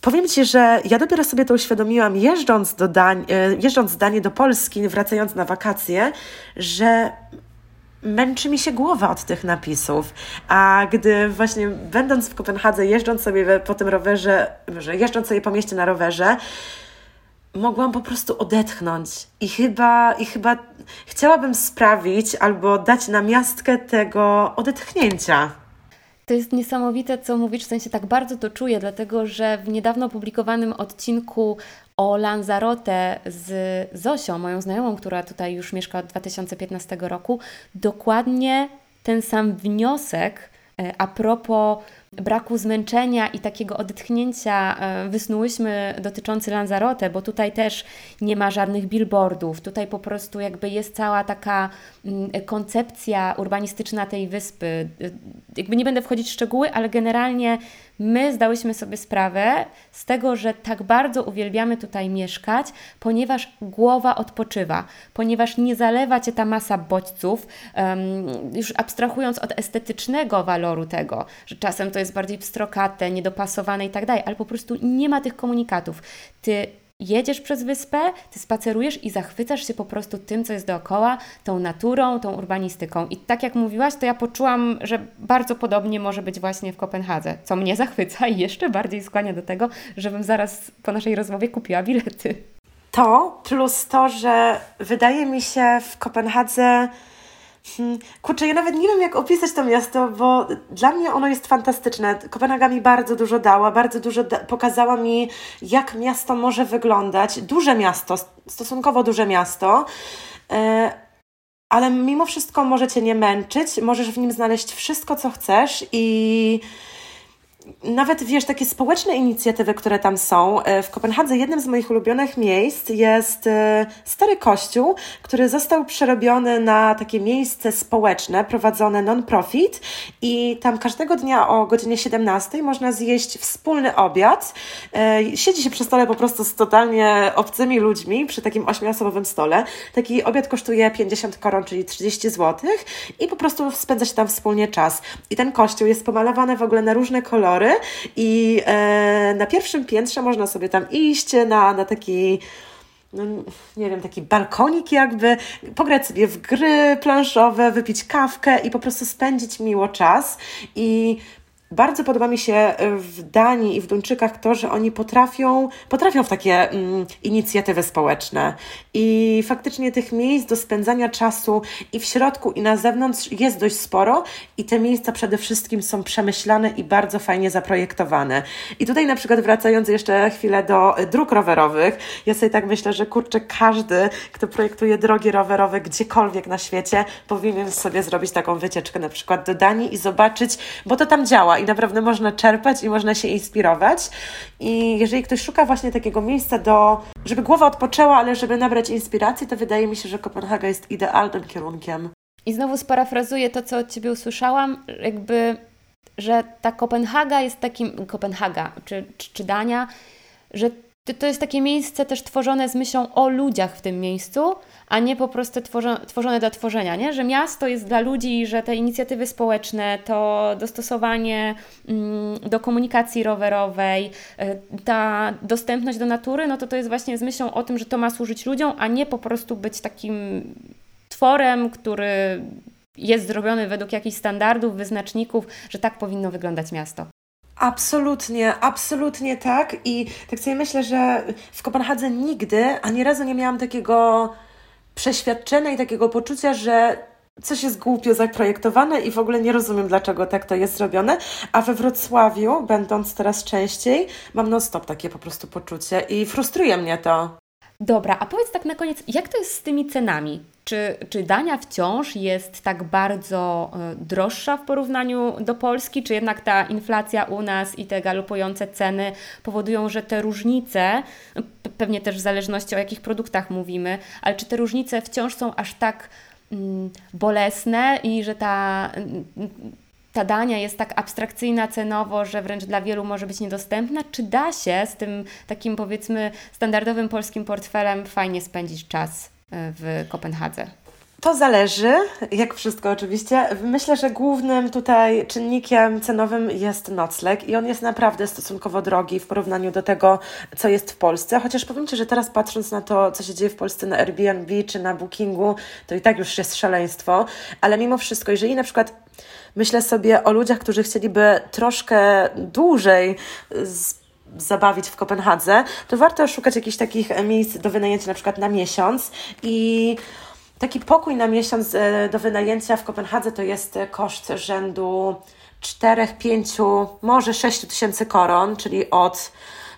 Powiem Ci, że ja dopiero sobie to uświadomiłam, jeżdżąc, do e, jeżdżąc z Danii do Polski, wracając na wakacje, że męczy mi się głowa od tych napisów. A gdy właśnie będąc w Kopenhadze, jeżdżąc sobie po tym rowerze, jeżdżąc sobie po mieście na rowerze, mogłam po prostu odetchnąć i chyba, i chyba chciałabym sprawić albo dać na miastkę tego odetchnięcia. To jest niesamowite, co mówisz, w sensie tak bardzo to czuję, dlatego że w niedawno opublikowanym odcinku o Lanzarote z Zosią, moją znajomą, która tutaj już mieszka od 2015 roku, dokładnie ten sam wniosek e, a propos braku zmęczenia i takiego odetchnięcia e, wysnułyśmy dotyczący Lanzarote, bo tutaj też nie ma żadnych billboardów. Tutaj po prostu jakby jest cała taka mm, koncepcja urbanistyczna tej wyspy. Jakby nie będę wchodzić w szczegóły, ale generalnie my zdałyśmy sobie sprawę z tego, że tak bardzo uwielbiamy tutaj mieszkać, ponieważ głowa odpoczywa, ponieważ nie zalewa cię ta masa bodźców, um, już abstrahując od estetycznego waloru tego, że czasem to jest bardziej pstrokate, niedopasowane i tak dalej, ale po prostu nie ma tych komunikatów. Ty jedziesz przez wyspę, ty spacerujesz i zachwycasz się po prostu tym, co jest dookoła, tą naturą, tą urbanistyką. I tak jak mówiłaś, to ja poczułam, że bardzo podobnie może być właśnie w Kopenhadze, co mnie zachwyca i jeszcze bardziej skłania do tego, żebym zaraz po naszej rozmowie kupiła bilety. To plus to, że wydaje mi się w Kopenhadze Hmm. Kurczę, ja nawet nie wiem, jak opisać to miasto, bo dla mnie ono jest fantastyczne. Kopenhaga mi bardzo dużo dała, bardzo dużo da pokazała mi, jak miasto może wyglądać. Duże miasto, stosunkowo duże miasto. E, ale mimo wszystko może Cię nie męczyć, możesz w nim znaleźć wszystko, co chcesz i nawet wiesz, takie społeczne inicjatywy, które tam są. E, w Kopenhadze jednym z moich ulubionych miejsc jest e, stary kościół, który został przerobiony na takie miejsce społeczne, prowadzone non-profit i tam każdego dnia o godzinie 17 można zjeść wspólny obiad. E, siedzi się przy stole po prostu z totalnie obcymi ludźmi przy takim ośmioosobowym stole. Taki obiad kosztuje 50 koron, czyli 30 zł i po prostu spędza się tam wspólnie czas. I ten kościół jest pomalowany w ogóle na różne kolory, i e, na pierwszym piętrze można sobie tam iść na, na taki no, nie wiem, taki balkonik jakby, pograć sobie w gry planszowe, wypić kawkę i po prostu spędzić miło czas. I bardzo podoba mi się e, w Danii i w Duńczykach to, że oni potrafią, potrafią w takie mm, inicjatywy społeczne. I faktycznie tych miejsc do spędzania czasu i w środku, i na zewnątrz jest dość sporo, i te miejsca przede wszystkim są przemyślane i bardzo fajnie zaprojektowane. I tutaj na przykład wracając jeszcze chwilę do dróg rowerowych, ja sobie tak myślę, że kurczę, każdy, kto projektuje drogi rowerowe gdziekolwiek na świecie, powinien sobie zrobić taką wycieczkę na przykład do Danii i zobaczyć, bo to tam działa i naprawdę można czerpać i można się inspirować. I jeżeli ktoś szuka właśnie takiego miejsca do, żeby głowa odpoczęła, ale żeby nabrać inspiracji, to wydaje mi się, że Kopenhaga jest idealnym kierunkiem. I znowu sparafrazuję to, co od Ciebie usłyszałam, jakby, że ta Kopenhaga jest takim, Kopenhaga czy, czy, czy Dania, że to jest takie miejsce też tworzone z myślą o ludziach w tym miejscu, a nie po prostu tworzone, do tworzenia, nie? że miasto jest dla ludzi, że te inicjatywy społeczne, to dostosowanie mm, do komunikacji rowerowej, y, ta dostępność do natury, no to to jest właśnie z myślą o tym, że to ma służyć ludziom, a nie po prostu być takim tworem, który jest zrobiony według jakichś standardów, wyznaczników, że tak powinno wyglądać miasto. Absolutnie, absolutnie tak. I tak sobie myślę, że w Kopenhadze nigdy ani razu nie miałam takiego przeświadczenia i takiego poczucia, że coś jest głupio zaprojektowane i w ogóle nie rozumiem, dlaczego tak to jest zrobione. A we Wrocławiu, będąc teraz częściej, mam non-stop takie po prostu poczucie i frustruje mnie to. Dobra, a powiedz tak na koniec, jak to jest z tymi cenami? Czy, czy Dania wciąż jest tak bardzo e, droższa w porównaniu do Polski, czy jednak ta inflacja u nas i te galopujące ceny powodują, że te różnice, pewnie też w zależności o jakich produktach mówimy, ale czy te różnice wciąż są aż tak mm, bolesne i że ta, ta Dania jest tak abstrakcyjna cenowo, że wręcz dla wielu może być niedostępna? Czy da się z tym takim powiedzmy standardowym polskim portfelem fajnie spędzić czas? w Kopenhadze? To zależy, jak wszystko oczywiście. Myślę, że głównym tutaj czynnikiem cenowym jest nocleg i on jest naprawdę stosunkowo drogi w porównaniu do tego, co jest w Polsce. Chociaż powiem Ci, że teraz patrząc na to, co się dzieje w Polsce na Airbnb czy na Bookingu, to i tak już jest szaleństwo. Ale mimo wszystko, jeżeli na przykład myślę sobie o ludziach, którzy chcieliby troszkę dłużej zabawić w Kopenhadze, to warto szukać jakichś takich miejsc do wynajęcia na przykład na miesiąc i taki pokój na miesiąc e, do wynajęcia w Kopenhadze to jest koszt rzędu 4, 5, może 6 tysięcy koron, czyli od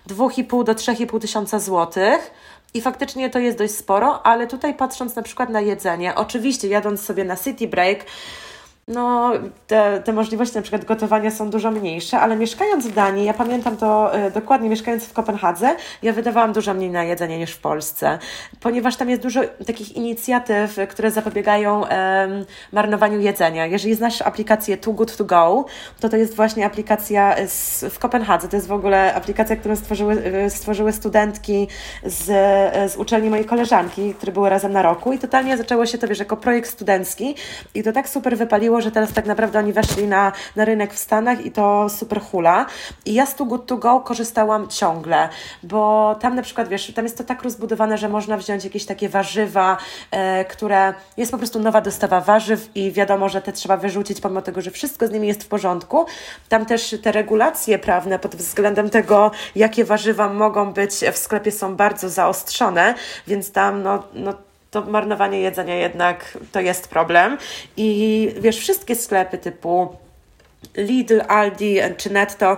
2,5 do 3,5 tysiąca złotych. I faktycznie to jest dość sporo, ale tutaj patrząc na przykład na jedzenie, oczywiście jadąc sobie na city break, no, te, te możliwości na przykład gotowania są dużo mniejsze, ale mieszkając w Danii, ja pamiętam to y, dokładnie, mieszkając w Kopenhadze, ja wydawałam dużo mniej na jedzenie niż w Polsce, ponieważ tam jest dużo takich inicjatyw, które zapobiegają marnowaniu jedzenia. Jeżeli znasz aplikację Too Good To Go, to to jest właśnie aplikacja z, w Kopenhadze. To jest w ogóle aplikacja, którą stworzyły, y, stworzyły studentki z, z uczelni mojej koleżanki, które były razem na roku i totalnie zaczęło się to, wiesz, jako projekt studencki i to tak super wypaliło, że teraz tak naprawdę oni weszli na, na rynek w Stanach i to super hula. I ja z Too Good To Go korzystałam ciągle, bo tam na przykład, wiesz, tam jest to tak rozbudowane, że można wziąć jakieś takie warzywa, e, które jest po prostu nowa dostawa warzyw i wiadomo, że te trzeba wyrzucić, pomimo tego, że wszystko z nimi jest w porządku. Tam też te regulacje prawne pod względem tego, jakie warzywa mogą być w sklepie są bardzo zaostrzone, więc tam no, no to marnowanie jedzenia jednak to jest problem. I wiesz, wszystkie sklepy typu Lidl, Aldi czy Netto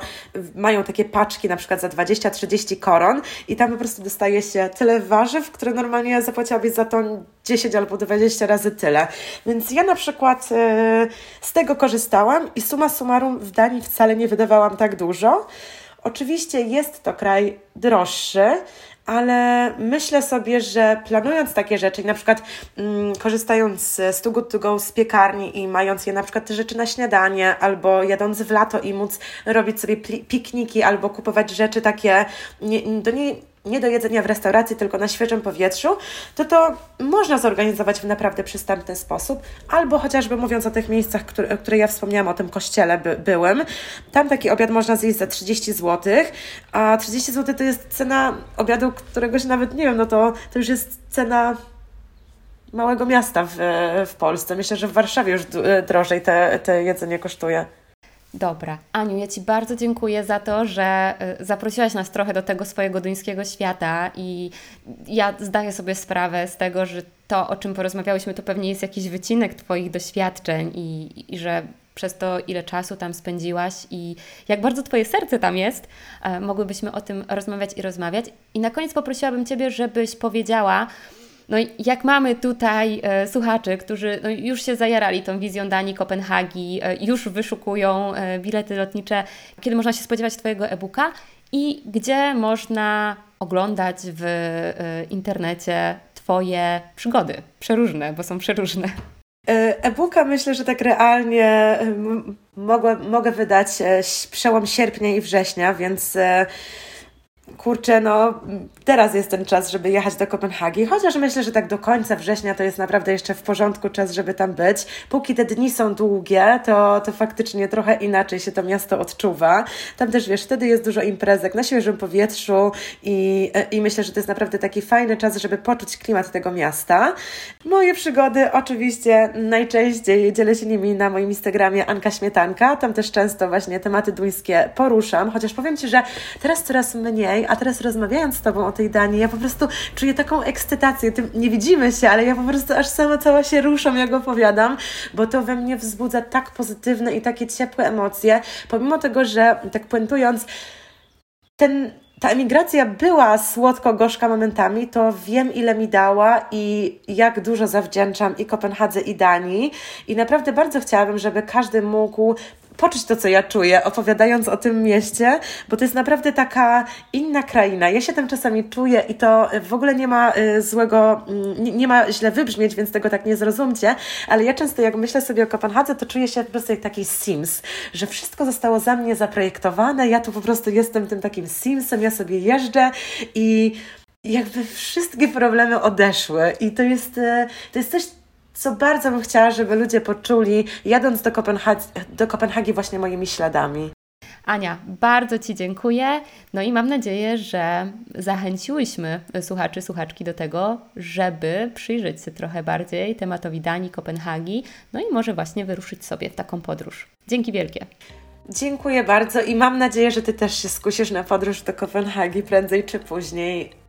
mają takie paczki na przykład za 20-30 koron i tam po prostu dostaje się tyle warzyw, które normalnie zapłaciłabyś za to 10 albo 20 razy tyle. Więc ja na przykład yy, z tego korzystałam i suma summarum w Danii wcale nie wydawałam tak dużo. Oczywiście jest to kraj droższy, ale myślę sobie, że planując takie rzeczy, na przykład mm, korzystając z Too Good To Go z piekarni i mając je na przykład te rzeczy na śniadanie, albo jadąc w lato i móc robić sobie pikniki, albo kupować rzeczy takie nie, do niej nie do jedzenia w restauracji, tylko na świeżym powietrzu, to to można zorganizować w naprawdę przystępny sposób, albo chociażby mówiąc o tych miejscach, które, które ja wspomniałam, o tym kościele by, byłem, tam taki obiad można zjeść za 30 zł, a 30 zł to jest cena obiadu, którego się nawet nie wiem, no to, to już jest cena małego miasta w, w Polsce. Myślę, że w Warszawie już drożej te, te jedzenie kosztuje. Dobra. Aniu, ja Ci bardzo dziękuję za to, że y, zaprosiłaś nas trochę do tego swojego duńskiego świata i ja zdaję sobie sprawę z tego, że to, o czym porozmawiałyśmy, to pewnie jest jakiś wycinek Twoich doświadczeń i, i że przez to, ile czasu tam spędziłaś i jak bardzo Twoje serce tam jest, e, mogłybyśmy o tym rozmawiać i rozmawiać. I na koniec poprosiłabym Ciebie, żebyś powiedziała, No jak mamy tutaj e, słuchaczy, którzy no, już się zajarali tą wizją Danii, Kopenhagi, e, już wyszukują e, bilety lotnicze, kiedy można się spodziewać Twojego e-booka i gdzie można oglądać w e, internecie Twoje przygody. Przeróżne, bo są przeróżne. E, e-booka myślę, że tak realnie mogę, mogę wydać przełom sierpnia i września, więc kurczę, no teraz jest ten czas, żeby jechać do Kopenhagi, chociaż myślę, że tak do końca września to jest naprawdę jeszcze w porządku czas, żeby tam być. Póki te dni są długie, to, to faktycznie trochę inaczej się to miasto odczuwa. Tam też, wiesz, wtedy jest dużo imprezek na świeżym powietrzu i, i myślę, że to jest naprawdę taki fajny czas, żeby poczuć klimat tego miasta. Moje przygody oczywiście najczęściej dzielę się nimi na moim Instagramie Anka Śmietanka, tam też często właśnie tematy duńskie poruszam, chociaż powiem Ci, że teraz coraz mniej, a teraz rozmawiając z Tobą o tej Danii, ja po prostu czuję taką ekscytację. Tym nie widzimy się, ale ja po prostu aż sama cała się ruszam, jak opowiadam, bo to we mnie wzbudza tak pozytywne i takie ciepłe emocje, pomimo tego, że tak puentując, ten ta emigracja była słodko-gorzka momentami, to wiem, ile mi dała i jak dużo zawdzięczam i Kopenhadze, i Danii. I naprawdę bardzo chciałabym, żeby każdy mógł poczuć to, co ja czuję, opowiadając o tym mieście, bo to jest naprawdę taka inna kraina. Ja się tam czasami czuję i to w ogóle nie ma y, złego, mm, nie, ma źle wybrzmieć, więc tego tak nie zrozumcie, ale ja często jak myślę sobie o Kopenhadze, to czuję się po prostu jak taki Sims, że wszystko zostało za mnie zaprojektowane, ja tu po prostu jestem tym takim Simsem, ja sobie jeżdżę i jakby wszystkie problemy odeszły i to jest, y, to jest coś, co bardzo bym chciała, żeby ludzie poczuli, jadąc do Kopenhagi, do Kopenhagi właśnie moimi śladami. Ania, bardzo Ci dziękuję. No i mam nadzieję, że zachęciłyśmy słuchaczy, słuchaczki do tego, żeby przyjrzeć się trochę bardziej tematowi Danii, Kopenhagi, no i może właśnie wyruszyć sobie w taką podróż. Dzięki wielkie. Dziękuję bardzo i mam nadzieję, że Ty też się skusisz na podróż do Kopenhagi prędzej czy później.